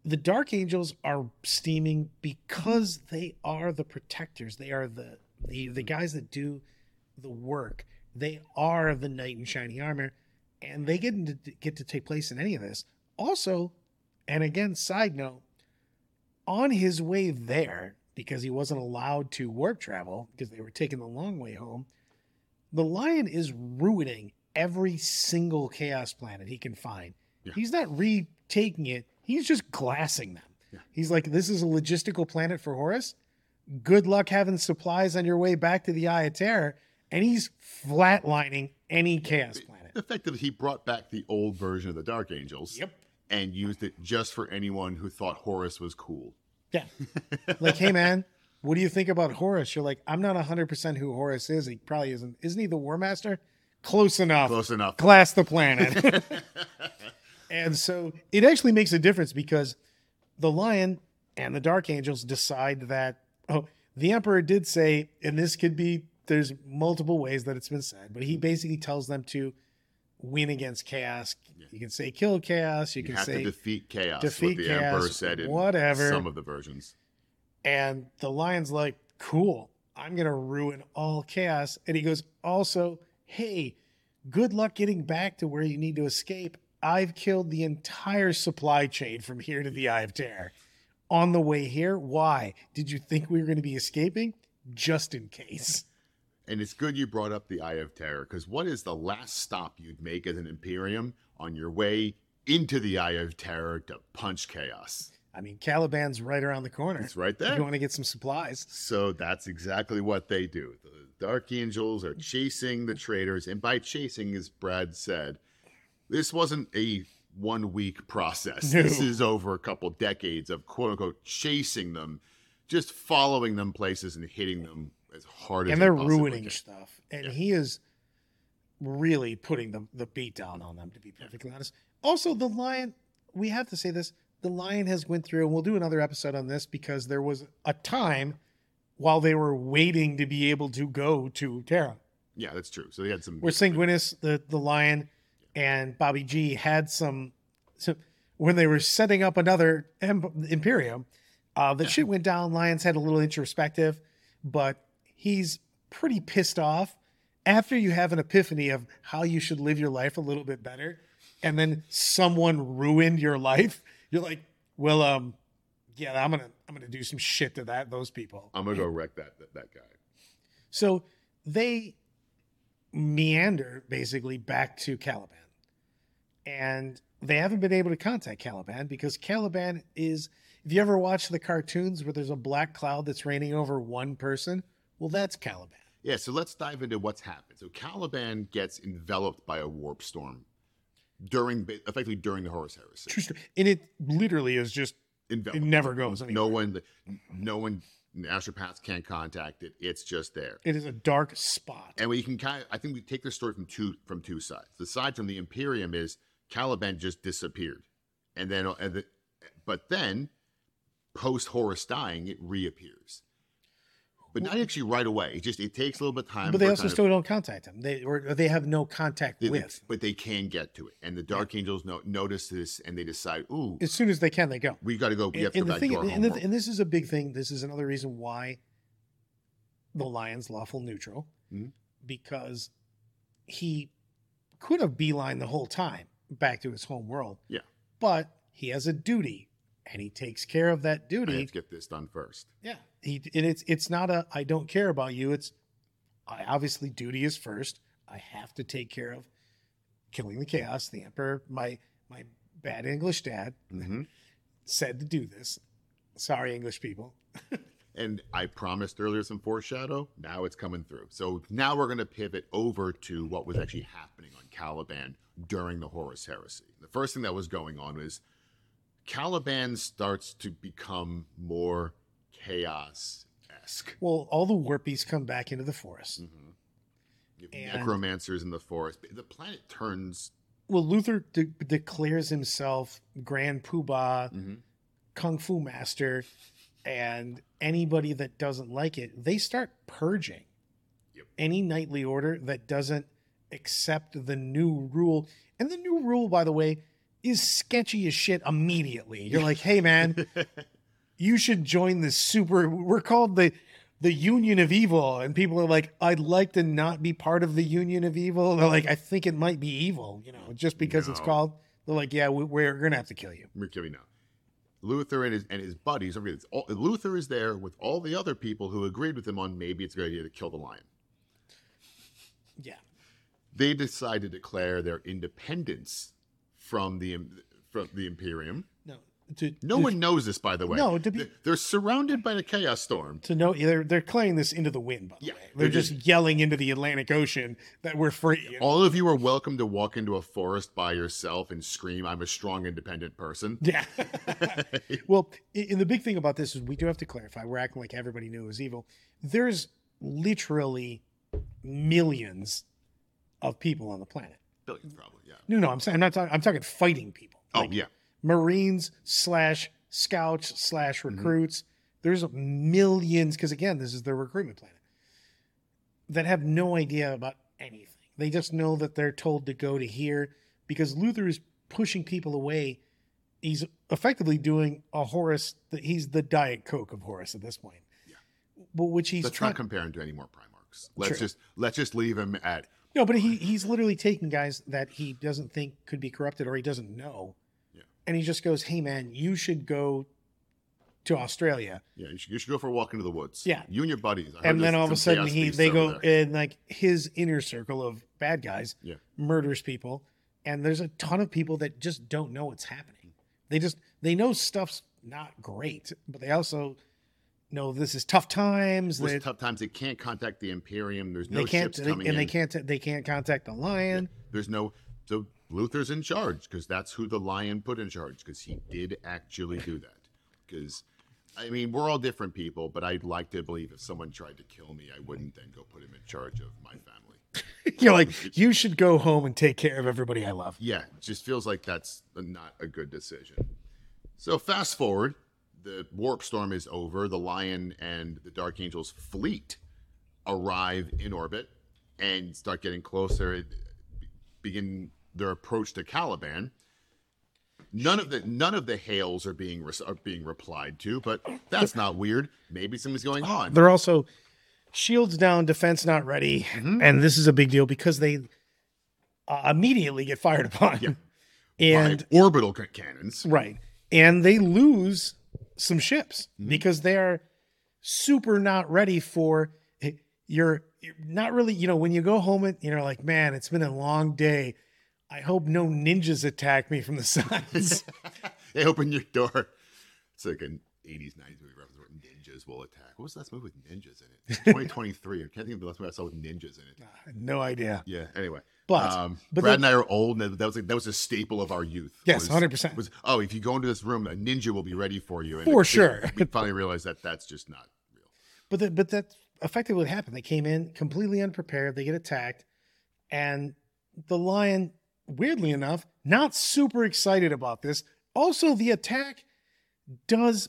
the Dark Angels are steaming because they are the protectors. They are the the, the guys that do the work. They are the knight in shiny armor, and they get to get to take place in any of this. Also, and again, side note, on his way there, because he wasn't allowed to warp travel because they were taking the long way home, the lion is ruining every single chaos planet he can find. Yeah. He's not retaking it, he's just glassing them. Yeah. He's like, This is a logistical planet for Horus. Good luck having supplies on your way back to the Eye of Terror. And he's flatlining any chaos planet. The fact that he brought back the old version of the Dark Angels Yep. And used it just for anyone who thought Horus was cool. Yeah. like, hey man, what do you think about Horus? You're like, I'm not 100% who Horus is. He probably isn't. Isn't he the War Master? Close enough. Close enough. Class the planet. and so it actually makes a difference because the Lion and the Dark Angels decide that, oh, the Emperor did say, and this could be, there's multiple ways that it's been said, but he basically tells them to win against chaos. You can say kill chaos. You, You can have say to defeat chaos. defeat what the Emperor said in whatever. some of the versions. And the lion's like, cool, I'm going to ruin all chaos. And he goes, also, hey, good luck getting back to where you need to escape. I've killed the entire supply chain from here to the Eye of Terror. On the way here, why? Did you think we were going to be escaping? Just in case. And it's good you brought up the Eye of Terror because what is the last stop you'd make as an Imperium on your way into the Eye of Terror to punch chaos? I mean, Caliban's right around the corner. It's right If there. you want to get some supplies. So that's exactly what they do. The Dark Angels are chasing the traitors. and by chasing, as Brad said, this wasn't a one week process. No. This is over a couple decades of quote unquote chasing them, just following them places and hitting them as hard as and they they're ruining can. stuff. And Yeah. he is really putting the, the beat down on them, to be perfectly honest. Also, the lion, we have to say this, the lion has went through, and we'll do another episode on this because there was a time while they were waiting to be able to go to Terra. Yeah, that's true. So they had some. Where Sanguinius, the, the lion, and Bobby G had some, some when they were setting up another Imperium, uh, the shit went down. Lions had a little introspective, but he's pretty pissed off after you have an epiphany of how you should live your life a little bit better, and then someone ruined your life. You're like, well, um, yeah, I'm gonna I'm gonna do some shit to that those people. I'm gonna go wreck that that, that guy. So they meander basically back to Caliban. And they haven't been able to contact Caliban because Caliban is, if you ever watch the cartoons where there's a black cloud that's raining over one person, well, that's Caliban. Yeah, so let's dive into what's happened. So Caliban gets enveloped by a warp storm during, effectively during the Horus Heresy. True story. And it literally is just, enveloped. it never goes anywhere. No one, no one, astropaths can't contact it. It's just there. It is a dark spot. And we can kind of, I think we take the story from two from two sides. The side from the Imperium is Caliban just disappeared, and then, and the, but then, post Horus dying, it reappears, but not actually right away. It just it takes a little bit of time. But they also still don't contact them. They or they have no contact they- with. but they can get to it, and the Dark Angels no, notice this, and they decide, ooh, As soon as they can, they go. we got to go. We have and, to and go the thing, and, the- and this is a big thing. This is another reason why the Lions lawful neutral, Mhm. because he could have beeline the whole time back to his home world. Yeah. but he has a duty, and he takes care of that I duty. have to get this done first. Yeah, he and it's it's not a I don't care about you. It's I obviously duty is first. I have to take care of killing the chaos. The emperor, my my bad English dad, hmm said to do this. Sorry, English people. And I promised earlier some foreshadow. Now it's coming through. So now we're going to pivot over to what was actually happening on Caliban during the Horus Heresy. The first thing that was going on was Caliban starts to become more chaos esque. Well, all the warpies come back into the forest. And- Necromancers in the forest. The planet turns. Well, Luther de- declares himself Grand Poobah, Mhm. Kung Fu Master, and anybody that doesn't like it, they start purging. Yep. Any knightly order that doesn't accept the new rule, and the new rule, by the way, is sketchy as shit immediately. You're like, hey man, you should join this super. We're called the the Union of Evil, and people are like, I'd like to not be part of the Union of Evil. They're like, I think it might be evil, you know, just because it's called. They're like, yeah, we, we're gonna have to kill you. We're giving now. Luther and his and his buddies. don't it's all- Luther is there with all the other people who agreed with him on maybe it's a good idea to kill the lion. Yeah, they decide to declare their independence from the from the Imperium. no, to No to, one knows this, by the way. No, to be- They- they're surrounded by the Chaos Storm. to know they're they're declaring this into the wind. By the Yeah, way, they're they're just, yelling into the Atlantic Ocean that we're free. All of you are welcome to walk into a forest by yourself and scream, "I'm a strong, independent person." Yeah. well, and the big thing about this is we do have to clarify. We're acting like everybody knew it was evil. There's literally millions of people on the planet. Billions, probably. Yeah. No, no, I'm saying I'm not talking. I'm talking fighting people. Oh Like yeah. Marines slash scouts slash Mm-hmm. recruits. There's millions because again, this is their recruitment planet that have no idea about anything. They just know that they're told to go to here because Luther is pushing people away. He's effectively doing a Horus. That he's the Diet Coke of Horus at this point. Yeah. But which he's Let's not compare him to any more Primarchs. Let's just let's just leave him at No, but he he's literally taking guys that he doesn't think could be corrupted or he doesn't know. Yeah. And he just goes, "Hey man, you should go to Australia." yeah. You should, you should go for a walk into the woods. Yeah. You and your buddies. I And then all of a sudden he they go there. and like his inner circle of bad guys Yeah. murders people and there's a ton of people that just don't know what's happening. They just they know stuff's not great, but they also know this is tough times. This tough times, they can't contact the Imperium. There's no they can't, ships they- coming and in. they can't, they can't contact the lion. There's no. So Luther's in charge because that's who the Lion put in charge because he did actually do that. Because, I mean, we're all different people, but I'd like to believe if someone tried to kill me, I wouldn't then go put him in charge of my family. You're like, you should go home and take care of everybody I love. Yeah, it just feels like that's not a good decision. So fast forward, the warp storm is over. The Lion and the Dark Angel's fleet arrive in orbit and start getting closer. Begin their approach to Caliban. None of the none of the hails are being res- are being replied to, but that's not weird. Maybe something's going on. They're also shields down, defense not ready, Mm-hmm. and this is a big deal because they uh, immediately get fired upon. Yeah. And By orbital cannons. right, and they lose some ships Mm-hmm. because they are super not ready for you're, you're not really you know when you go home and you're like man it's been a long day i hope no ninjas attack me from the sides they open your door. It's like an 80s, 90s movie reference where ninjas will attack. What was the last movie with ninjas in it? 2023. I can't think of the last movie I saw with ninjas in it. no idea Yeah. Anyway, But- um, but Brad the- and I are old, and that was like, that was a staple of our youth. Yes, 100%. Was oh, if you go into this room, a ninja will be ready for you. And For it- sure. We finally realized that that's just not real. But the, but that effectively what happened. They came in completely unprepared. They get attacked, and the lion, weirdly enough, not super excited about this. Also, the attack does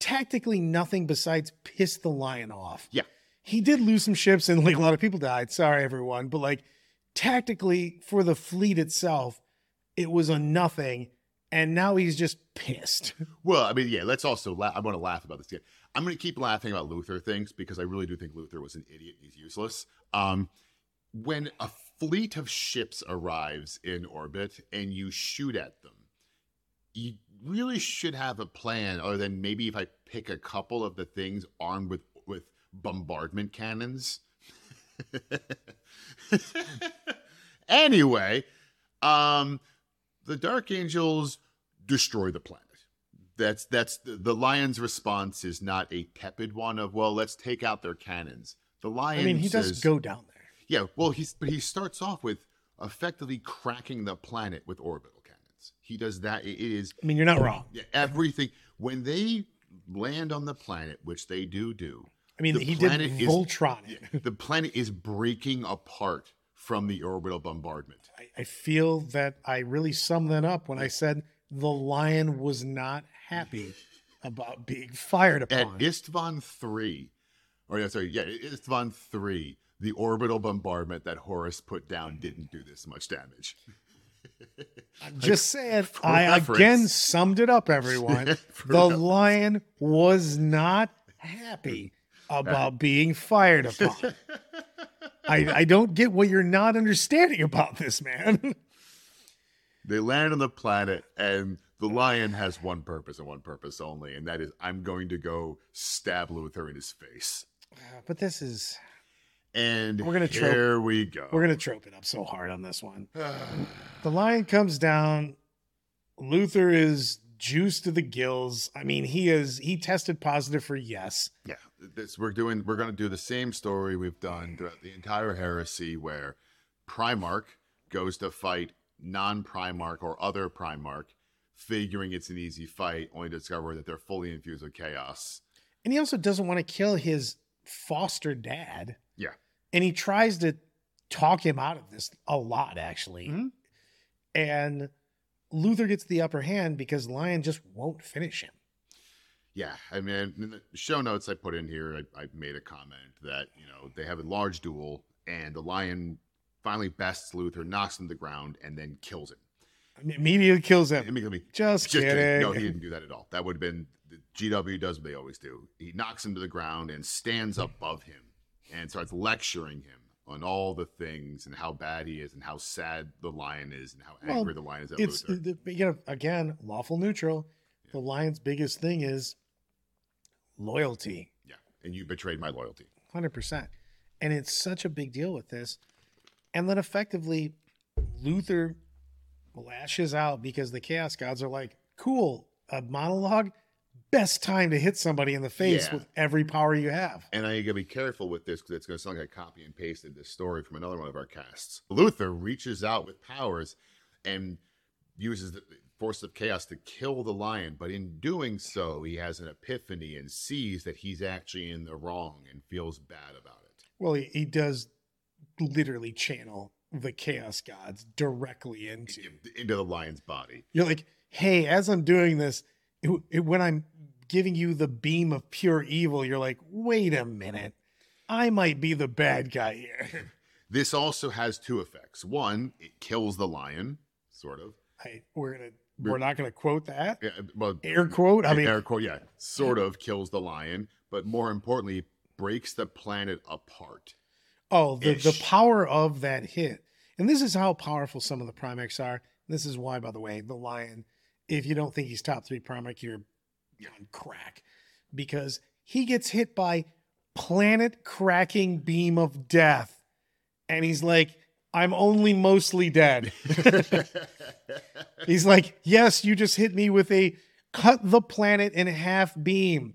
tactically nothing besides piss the lion off. Yeah. He did lose some ships, and like a lot of people died. Sorry, everyone, but like tactically for the fleet itself, it was a nothing. And now he's just pissed. Well, I mean, yeah. Let's also. La- I want to laugh about this. Again. I'm going to keep laughing about Luther things because I really do think Luther was an idiot. He's useless. Um, when a fleet of ships arrives in orbit and you shoot at them, you really should have a plan. Other than maybe if I pick a couple of the things armed with bombardment cannons. anyway, um, the Dark Angels destroy the planet. That's that's the, the lion's response is not a tepid one of well, let's take out their cannons. The lion. I mean, he does says- go down there. Yeah, well, he's but he starts off with effectively cracking the planet with orbital cannons. He does that. It is I mean, you're not wrong. yeah, everything when they land on the planet, which they do do. I mean, The he did is- Voltron. The planet is breaking apart from the orbital bombardment. I, I feel that I really summed that up when I said the lion was not happy about being fired upon. At. Isstvan three, or yeah, sorry, yeah, Isstvan three, the orbital bombardment that Horus put down didn't do this much damage. I'm just saying, for I reference. again summed it up, everyone. The reference. lion was not happy about being fired upon. I, I don't get what you're not understanding about this, man. They land on the planet, and the lion has one purpose and one purpose only, and that is I'm going to go stab Luther in his face. Ah, but this is And We're gonna trope- here we go. We're gonna trope it up so hard on this one. the lion comes down. Luther is juiced to the gills. I mean, he is he tested positive for yes. yeah, this we're doing. We're going to do the same story we've done throughout the entire heresy, where Primarch goes to fight non-Primarch or other Primarch, figuring it's an easy fight, only to discover that they're fully infused with chaos. And he also doesn't want to kill his foster dad. Yeah. And he tries to talk him out of this a lot, actually. Mhm. And Luther gets the upper hand because Lion just won't finish him. Yeah, I mean, in the show notes I put in here, I, I made a comment that you know they have a large duel, and the lion finally bests Luther, knocks him to the ground, and then kills him. Immediately kills him. Immediately, Just, just kidding. kidding. No, he didn't do that at all. That would have been the GW does what they always do. He knocks him to the ground and stands above him and starts lecturing him on all the things and how bad he is and how sad the lion is and how Well, angry the lion is at it's Luther. the, you know again lawful neutral. The lion's biggest thing is loyalty. yeah, and you betrayed my loyalty. Hundred percent, and it's such a big deal with this, and then effectively, Luther lashes out because the Chaos Gods are like, "Cool, a monologue, best time to hit somebody in the face Yeah. with every power you have. And I gotta be careful with this because it's gonna sound like I copy and pasted this story from another one of our casts. Luther reaches out with powers and uses the force of chaos to kill the lion, but in doing so, he has an epiphany and sees that he's actually in the wrong and feels bad about it. Well, he, he does literally channel the chaos gods directly into. Into the lion's body. You're like, hey, as I'm doing this, it, it- when I'm giving you the beam of pure evil, you're like, wait a minute, I might be the bad guy here. This also has two effects. One, it kills the lion, sort of. I, we're gonna, we're not gonna quote that Yeah, well, air quote. I mean, air quote, yeah, sort of kills the lion, but more importantly, breaks the planet apart. Oh, the, the power of that hit. And this is how powerful some of the Primarchs are. This is why, by the way, the Lion, if you don't think he's top three Primarchs, you're on crack. Because he gets hit by planet cracking beam of death. And he's like, I'm only mostly dead. he's like, Yes, you just hit me with a cut the planet in half beam.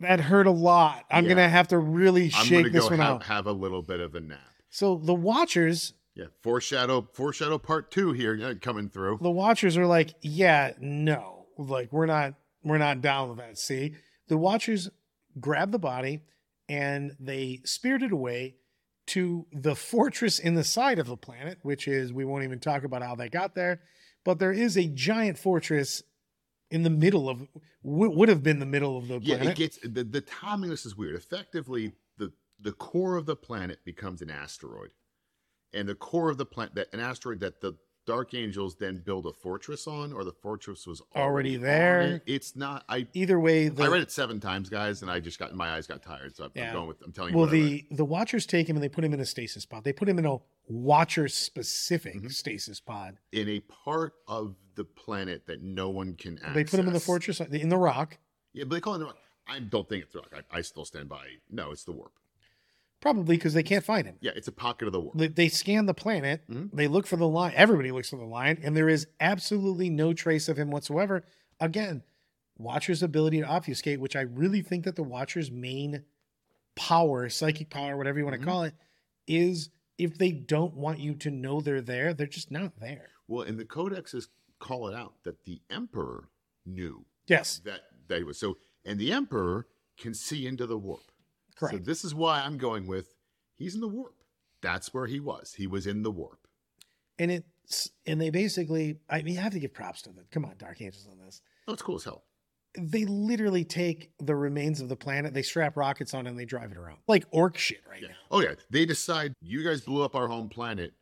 That hurt a lot. I'm Yeah. gonna have to really I'm shake this go one have, out. have a little bit of a nap. So the watchers, Yeah, foreshadow, foreshadow part two here coming through. the watchers are like, yeah, no, like we're not, we're not down with that. See, the watchers grab the body and they spirit it away to the fortress in the side of the planet, which is we won't even talk about how they got there, but there is a giant fortress in the middle of w- would have been the middle of the planet. Yeah, it gets the the timing. This is weird. Effectively, the the core of the planet becomes an asteroid, and the core of the planet that an asteroid that the Dark Angels then build a fortress on, or the fortress was Already on there. it. It's not. I Either way, the, I read it seven times, guys, and I just got my eyes got tired. So I'm, Yeah. I'm going with. I'm telling you. Well, what I read. the the Watchers take him and they put him in a stasis pod. They put him in a Watcher specific Mhm. stasis pod. in a part of the planet that no one can access. They put him in the fortress in the rock, Yeah, but they call it the rock. I don't think it's the rock. I, I still stand by. No, it's the warp. Probably because they can't find him. Yeah, it's a pocket of the warp. They, they scan the planet. Mhm. They look for the lion. Everybody looks for the lion, and there is absolutely no trace of him whatsoever. Again, Watcher's ability to obfuscate, which I really think that the Watcher's main power, psychic power, whatever you want to Mhm. call it, is if they don't want you to know they're there, they're just not there. Well, and the codexes call it out that the emperor knew Yes, that they was so, and the emperor can see into the warp. Correct. So this is why I'm going with he's in the warp. That's where he was. He was in the warp. and it's and they basically i mean you have to give props to them come on dark angels on this Oh, it's cool as hell. they literally take the remains of the planet they strap rockets on it and they drive it around like orc shit right Yeah. now Oh yeah. They decide you guys blew up our home planet.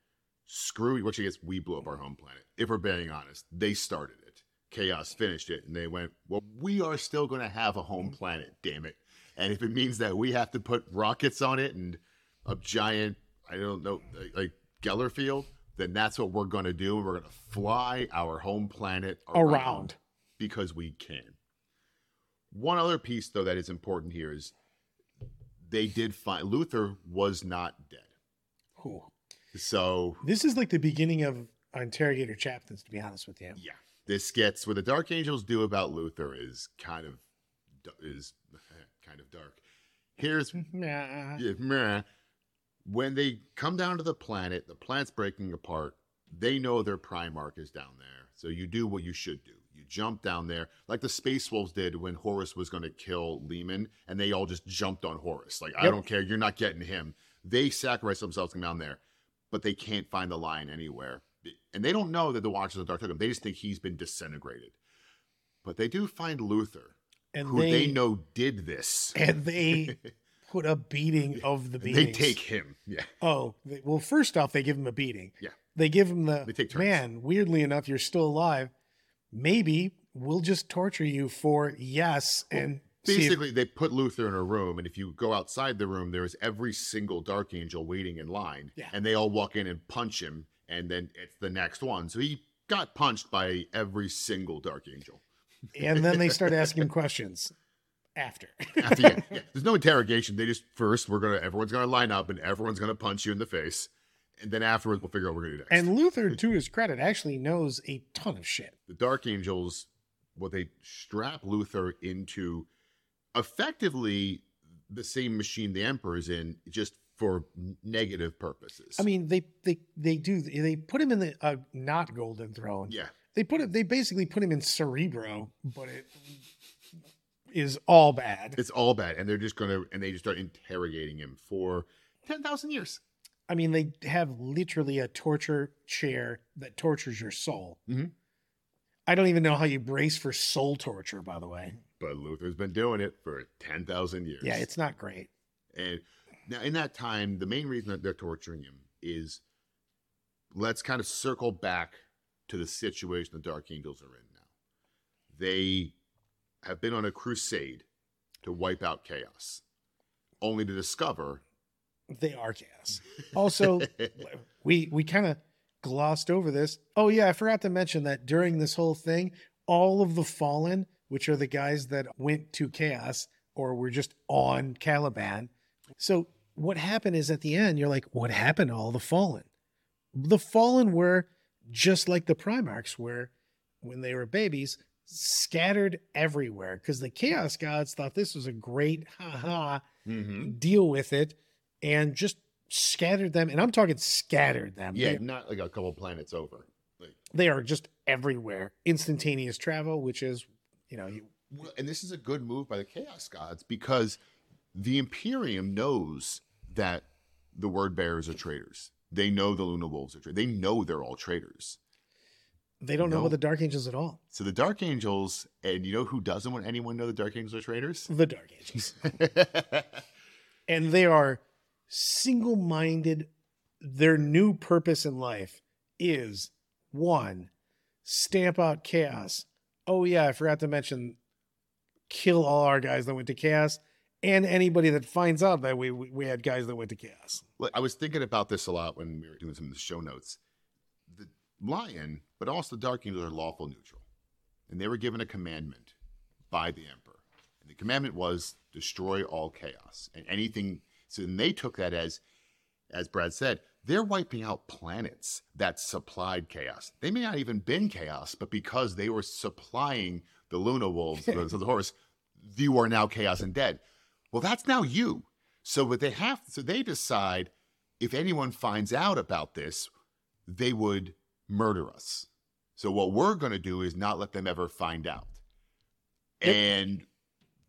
Screw you. Which I guess we blew up our home planet. If we're being honest, they started it. Chaos finished it, and they went, "Well, we are still going to have a home mm-hmm. planet. Damn it! And if it means that we have to put rockets on it and a giant, I don't know, like- Geller Field, then that's what we're going to do. We're going to fly our home planet around because we can. One other piece, though, that is important here is they did find Luther was not dead. Ooh. So this is like the beginning of Interrogator-Chaplains to be honest with you yeah, this gets what the Dark Angels do about Luther is kind of is kind of dark. Here's Nah. yeah, meh. when they come down to the planet, the planet's breaking apart. They know their Primarch is down there, so you do what you should do. You jump down there, like the Space Wolves did when Horus was going to kill Leman, and they all just jumped on Horus. Like, I don't care, you're not getting him. They sacrifice themselves to down there, but they can't find the lion anywhere, and they don't know that the Watchers of the Dark took him. They just think he's been disintegrated. But they do find Luther, and who they, they, know did this. and they put a beating of the they take him. Yeah. oh they, well first off they give him a beating Yeah. they give him the They take turns. man weirdly enough you're still alive maybe we'll just torture you for yes and see if- Basically, they put Luther in a room, and if you go outside the room, there is every single Dark Angel waiting in line, Yeah. and they all walk in and punch him, and then it's the next one. So he got punched by every single Dark Angel. And then they start asking him questions after. After, yeah, yeah, there's no interrogation. They just first we're gonna everyone's gonna line up, and everyone's gonna punch you in the face, and then afterwards we'll figure out what we're gonna do next. and Luther, to his credit, actually knows a ton of shit. the Dark Angels well, they strap Luther into effectively the same machine the Emperor is in, just for negative purposes. I mean, they they they do they put him in the uh, not golden throne. yeah, They put it. They basically put him in Cerebro, but it is all bad. it's all bad, and they're just gonna and they just start interrogating him for ten thousand years. I mean, they have literally a torture chair that tortures your soul. Mhm. I don't even know how you brace for soul torture. By the way, But Luther's been doing it for ten thousand years. yeah, it's not great. And now, in that time, the main reason that they're torturing him is let's kind of circle back to the situation the Dark Angels are in now. They have been on a crusade to wipe out chaos, only to discover They are chaos. Also, we we kind of glossed over this. Oh yeah, I forgot to mention that during this whole thing, all of the fallen, which are the guys that went to chaos or were just on Caliban. So what happened is at the end, you're like, what happened to all the fallen? The fallen were just like the Primarchs were when they were babies, scattered everywhere because the Chaos Gods thought this was a great ha ha Mhm. deal with it and just scattered them. And I'm talking scattered them. yeah, They, not like a couple planets over. Like, they are just everywhere. Instantaneous travel, which is, you know, you, Well, and this is a good move by the Chaos Gods because the Imperium knows that the word bearers are traitors. They know the Luna Wolves are traitors. They know they're all traitors. they don't know No. about the Dark Angels at all. So the Dark Angels, and you know who doesn't want anyone to know the Dark Angels are traitors? The Dark Angels. and they are single minded. Their new purpose in life is one, stamp out chaos. Oh, yeah, I forgot to mention kill all our guys that went to chaos and anybody that finds out that we, we had guys that went to chaos. Look, I was thinking about this a lot when we were doing some of the show notes. The Lion, but also the Dark Angels are lawful neutral. And they were given a commandment by the Emperor. And the commandment was destroy all chaos and anything. So then they took that as, as Brad said, they're wiping out planets that supplied chaos. They may not even been chaos, but because they were supplying the Luna Wolves, the, the horse, you are now chaos and dead. Well, that's now you. So what they have, so they decide if anyone finds out about this, they would murder us. So what we're going to do is not let them ever find out. And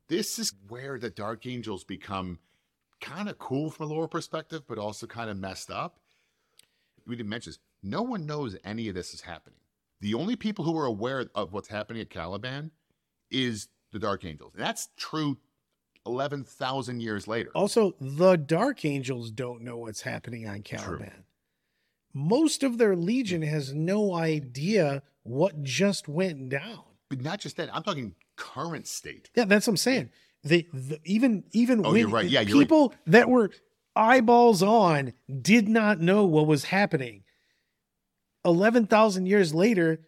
this is where the Dark Angels become kind of cool from a lore perspective, but also kind of messed up. We didn't mention this. No one knows any of this is happening. The only people who are aware of what's happening at Caliban is the Dark Angels. And that's true 11,000 years later. Also, the Dark Angels don't know what's happening on Caliban. Most of their legion has no idea what just went down. But not just that, I'm talking current state. Yeah, that's what I'm saying. The, the even even Oh, when you're right. Yeah, you're right. people that were eyeballs on did not know what was happening. Eleven thousand years later,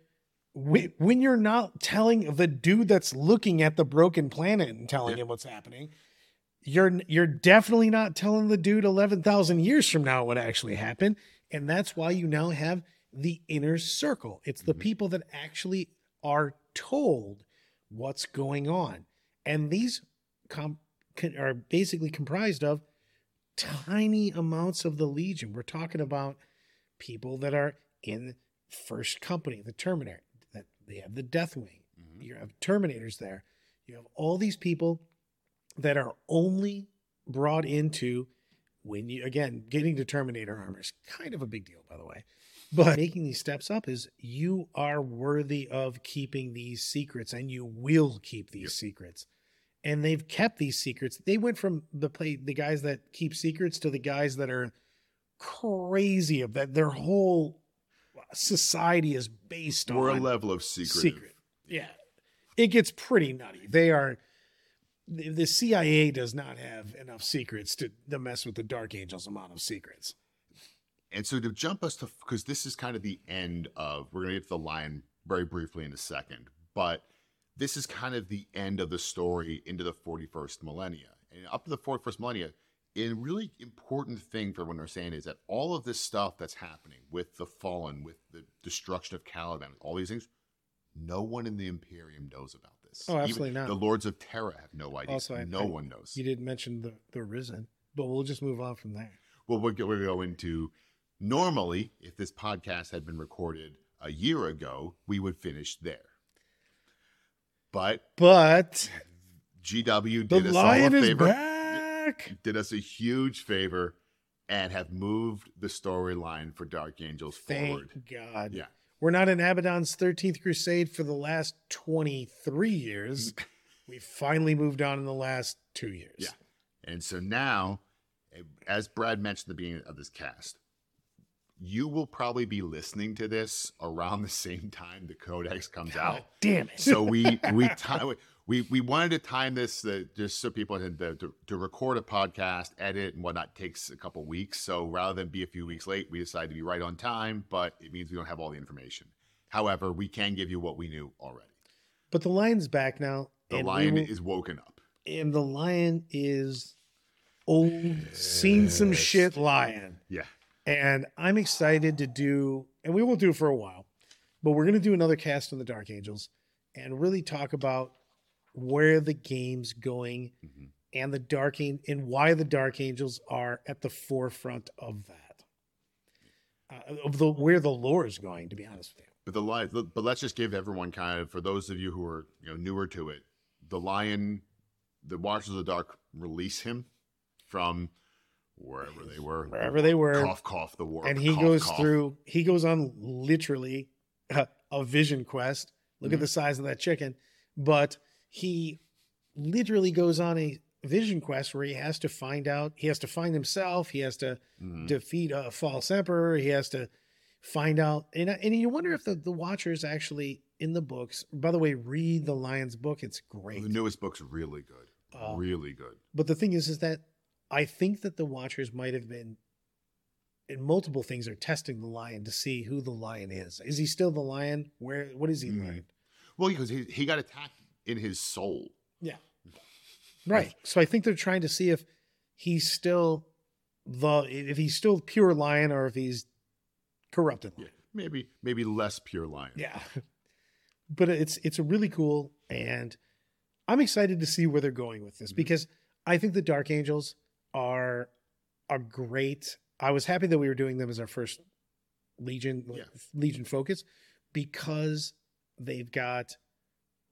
when, you're not telling the dude that's looking at the broken planet and telling Yeah. him what's happening, you're you're definitely not telling the dude eleven thousand years from now what actually happened, and that's why you now have the inner circle. It's the Mhm. people that actually are told what's going on, and these com- are basically comprised of tiny amounts of the legion. We're talking about people that are in first company, the Terminator. They have the Deathwing. Mhm. You have Terminators there. You have all these people that are only brought into when you again getting to Terminator armor is kind of a big deal, by the way. But making these steps up is you are worthy of keeping these secrets, and you will keep these Yep. secrets. And they've kept these secrets. They went from the play the guys that keep secrets to the guys that are crazy of that. Their whole society is based We're a level of secret. secret. Yeah. It gets pretty nutty. They are the, the CIA does not have enough secrets to, to mess with the Dark Angels amount of secrets. And so to jump us to, because this is kind of the end of, we're going to get to the lion very briefly in a second, but this is kind of the end of the story into the 41st millennia. And up to the 41st millennia, a really important thing for everyone to understand is that all of this stuff that's happening with the fallen, with the destruction of Caliban, all these things, no one in the Imperium knows about this. Oh, absolutely Even not. The Lords of Terra have no idea. Also, no I- one knows. You didn't mention the the Risen, but we'll just move on from there. Well, we're going to go into normally, if this podcast had been recorded a year ago, we would finish there. But But GW the did us all a favor, back. Did us a huge favor, and have moved the storyline for Dark Angels forward. Thank God. Yeah. We're not in Abaddon's 13th Crusade for the last 23 years. we finally moved on in the last two years. Yeah. And so now, as Brad mentioned at the beginning of this cast, you will probably be listening to this around the same time the Codex comes God out. damn it. So we we ti- we we wanted to time this uh, just so people had to, to, to record a podcast, edit and whatnot takes a couple weeks. So rather than be a few weeks late, we decided to be right on time, but it means we don't have all the information. However, we can give you what we knew already. but the lion's back now. The lion will- is woken up. and the lion is old, seen some shit lion. Yeah. And I'm excited to do, and we won't do it for a while, but we're going to do another cast on the Dark Angels and really talk about where the game's going Mhm. and the Dark An- and why the Dark Angels are at the forefront of that, uh, of the where the lore is going. To be honest with you, But the lion, but let's just give everyone kind of for those of you who are you know newer to it, the lion, the Watchers of the Dark release him from wherever they were, wherever they were, cough cough the war, and he cough, goes cough. through he goes on literally a, vision quest look at Mhm. the size of that chicken but he literally goes on a vision quest where he has to find out he has to find himself he has to Mhm. defeat a false emperor he has to find out and, and you wonder if the, the watchers actually in the books by the way read the lion's book it's great The newest book's really good, Uh, really good. but the thing is, is that I think that the Watchers might have been, in multiple things, are testing the lion to see who the lion is. Is he still the lion? Where? What is he Mhm. learned? Well, because he, he got attacked in his soul. Yeah. Right. So I think they're trying to see if he's still the if he's still pure lion or if he's corrupted. Yeah, maybe maybe less pure lion. Yeah. But it's it's a really cool and I'm excited to see where they're going with this Mhm. because I think the Dark Angels are are great. I was happy that we were doing them as our first Legion Yeah. Legion focus because they've got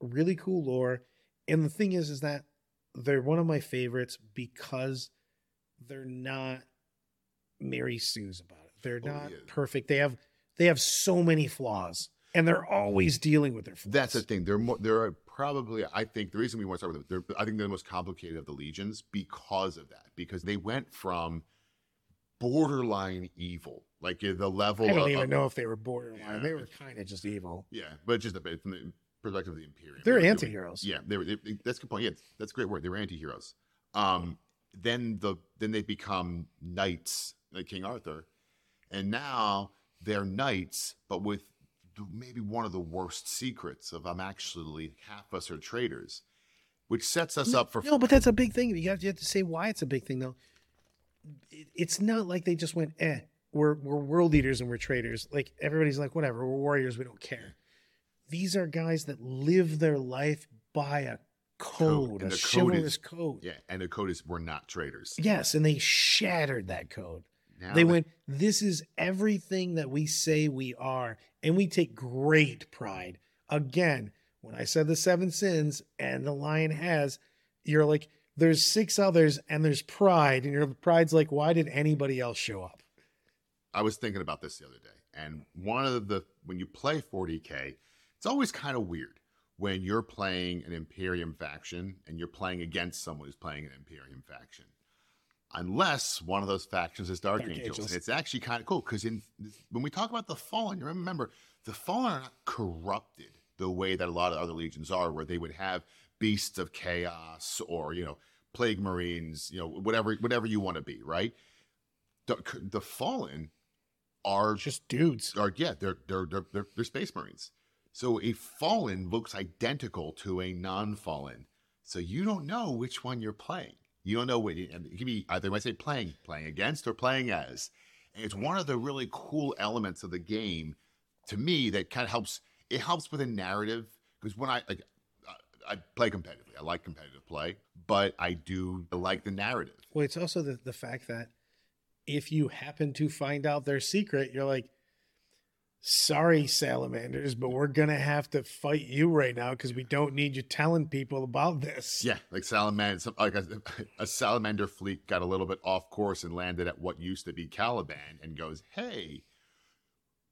really cool lore. And the thing is is that they're one of my favorites because they're not Mary Sue's about it. They're Oh, not yeah. perfect. They have they have so many flaws and they're always dealing with their flaws. That's the thing. They're more. They're probably. I think the reason we want to start with them. They're, I think they're the most complicated of the legions because of that. Because they went from borderline evil, like the level. I don't of, even know if they were borderline. Yeah. They were kind of just evil. Yeah, but just a bit from the perspective of the Imperium. They're They anti-heroes. Yeah, they were. They, that's a good point. Yeah, that's a great word. They were anti-heroes. Um, then the then they become knights, like King Arthur, and now they're knights, but with maybe one of the worst secrets of I'm actually half of us are traitors, which sets us up for No, but that's a big thing. You have, you have to say why it's a big thing, though. It, it's not like they just went, eh, we're, we're world leaders and we're traders. Like everybody's like, whatever, we're warriors, we don't care. These are guys that live their life by a code, and a the code is- code. yeah, and the code is we're not traitors. Yes, and they shattered that code. Now they that- went, this is everything that we say we are. And we take great pride. Again, when I said the seven sins and the lion has, you're like, there's six others and there's pride. And your pride's like, why did anybody else show up? I was thinking about this the other day, and one of the when you play 40k, it's always kind of weird when you're playing an Imperium faction and you're playing against someone who's playing an Imperium faction, unless one of those factions is Dark, Dark Angels. Angels. It's actually kind of cool because in when we talk about the Fallen, you remember the Fallen are not corrupted the way that a lot of other legions are, where they would have beasts of chaos or you know plague marines, you know whatever whatever you want to be, right? The, the Fallen are Just dudes. are yeah, they're they're they're they're, they're space marines. So a fallen looks identical to a non-fallen. So you don't know which one you're playing. You don't know what it can be either might say playing, playing against or playing as. And it's one of the really cool elements of the game to me that kind of helps it helps with a narrative because when I like I play competitively, I like competitive play, but I do like the narrative. Well, it's also the, the fact that if you happen to find out their secret, you're like, sorry, salamanders, but we're going to have to fight you right now because we don't need you telling people about this. Yeah, like salamander, some, like a, a, salamander fleet got a little bit off course and landed at what used to be Caliban and goes, hey,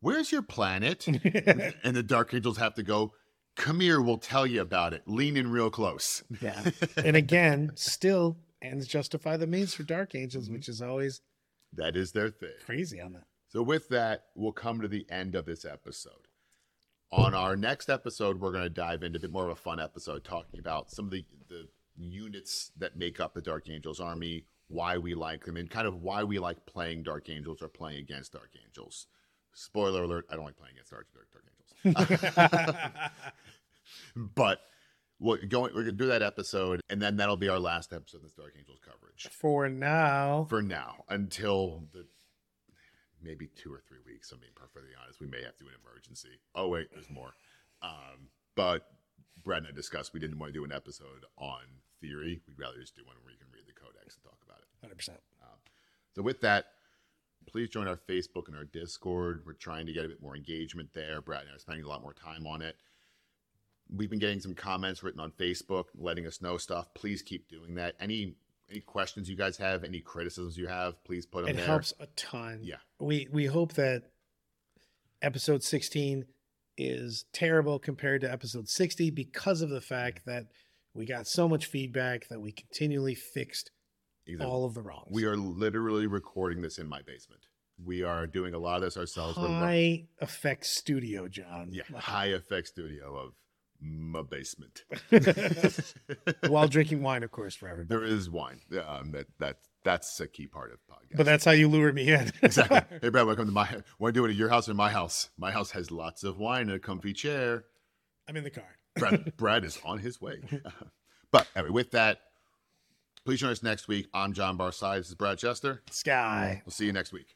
where's your planet? and the Dark Angels have to go, come here, we'll tell you about it. Lean in real close. Yeah. and again, still ends justify the means for Dark Angels, mm-hmm. which is always that is their thing. Crazy on that. So with that, we'll come to the end of this episode. On our next episode, we're going to dive into a bit more of a fun episode, talking about some of the the units that make up the Dark Angels army, why we like them, and kind of why we like playing Dark Angels or playing against Dark Angels. Spoiler alert: I don't like playing against Dark, Dark, Dark Angels. but we're going we're gonna do that episode and then that'll be our last episode of this dark angels coverage for now for now until the maybe two or three weeks i'm being perfectly honest. We may have to do an emergency. Oh wait there's more. Um, but brad and i discussed we didn't want to do an episode on theory. We'd rather just do one where you can read the codex and talk about it. 100% um, so with that please join our facebook and our discord. We're trying to get a bit more engagement there. Brad and i are spending a lot more time on it. We've been getting some comments written on Facebook, letting us know stuff. Please keep doing that. Any any questions you guys have, any criticisms you have, please put them it there. It helps a ton. Yeah. We we hope that episode 16 is terrible compared to episode 60 because of the fact that we got so much feedback that we continually fixed exactly. all of the wrongs. We are literally recording this in my basement. We are doing a lot of this ourselves. High effect studio, John. Yeah, high effect studio of my basement while drinking wine, of course, for everybody. There is wine. Um, that that that's a key part of podcast. But that's how you lure me in. exactly. Hey, Brad, welcome to my. Want to do it at your house or my house? My house has lots of wine and a comfy chair. I'm in the car. Brad, Brad is on his way. but anyway, with that, please join us next week. I'm John Barside. This is Brad Chester. Sky. We'll see you next week.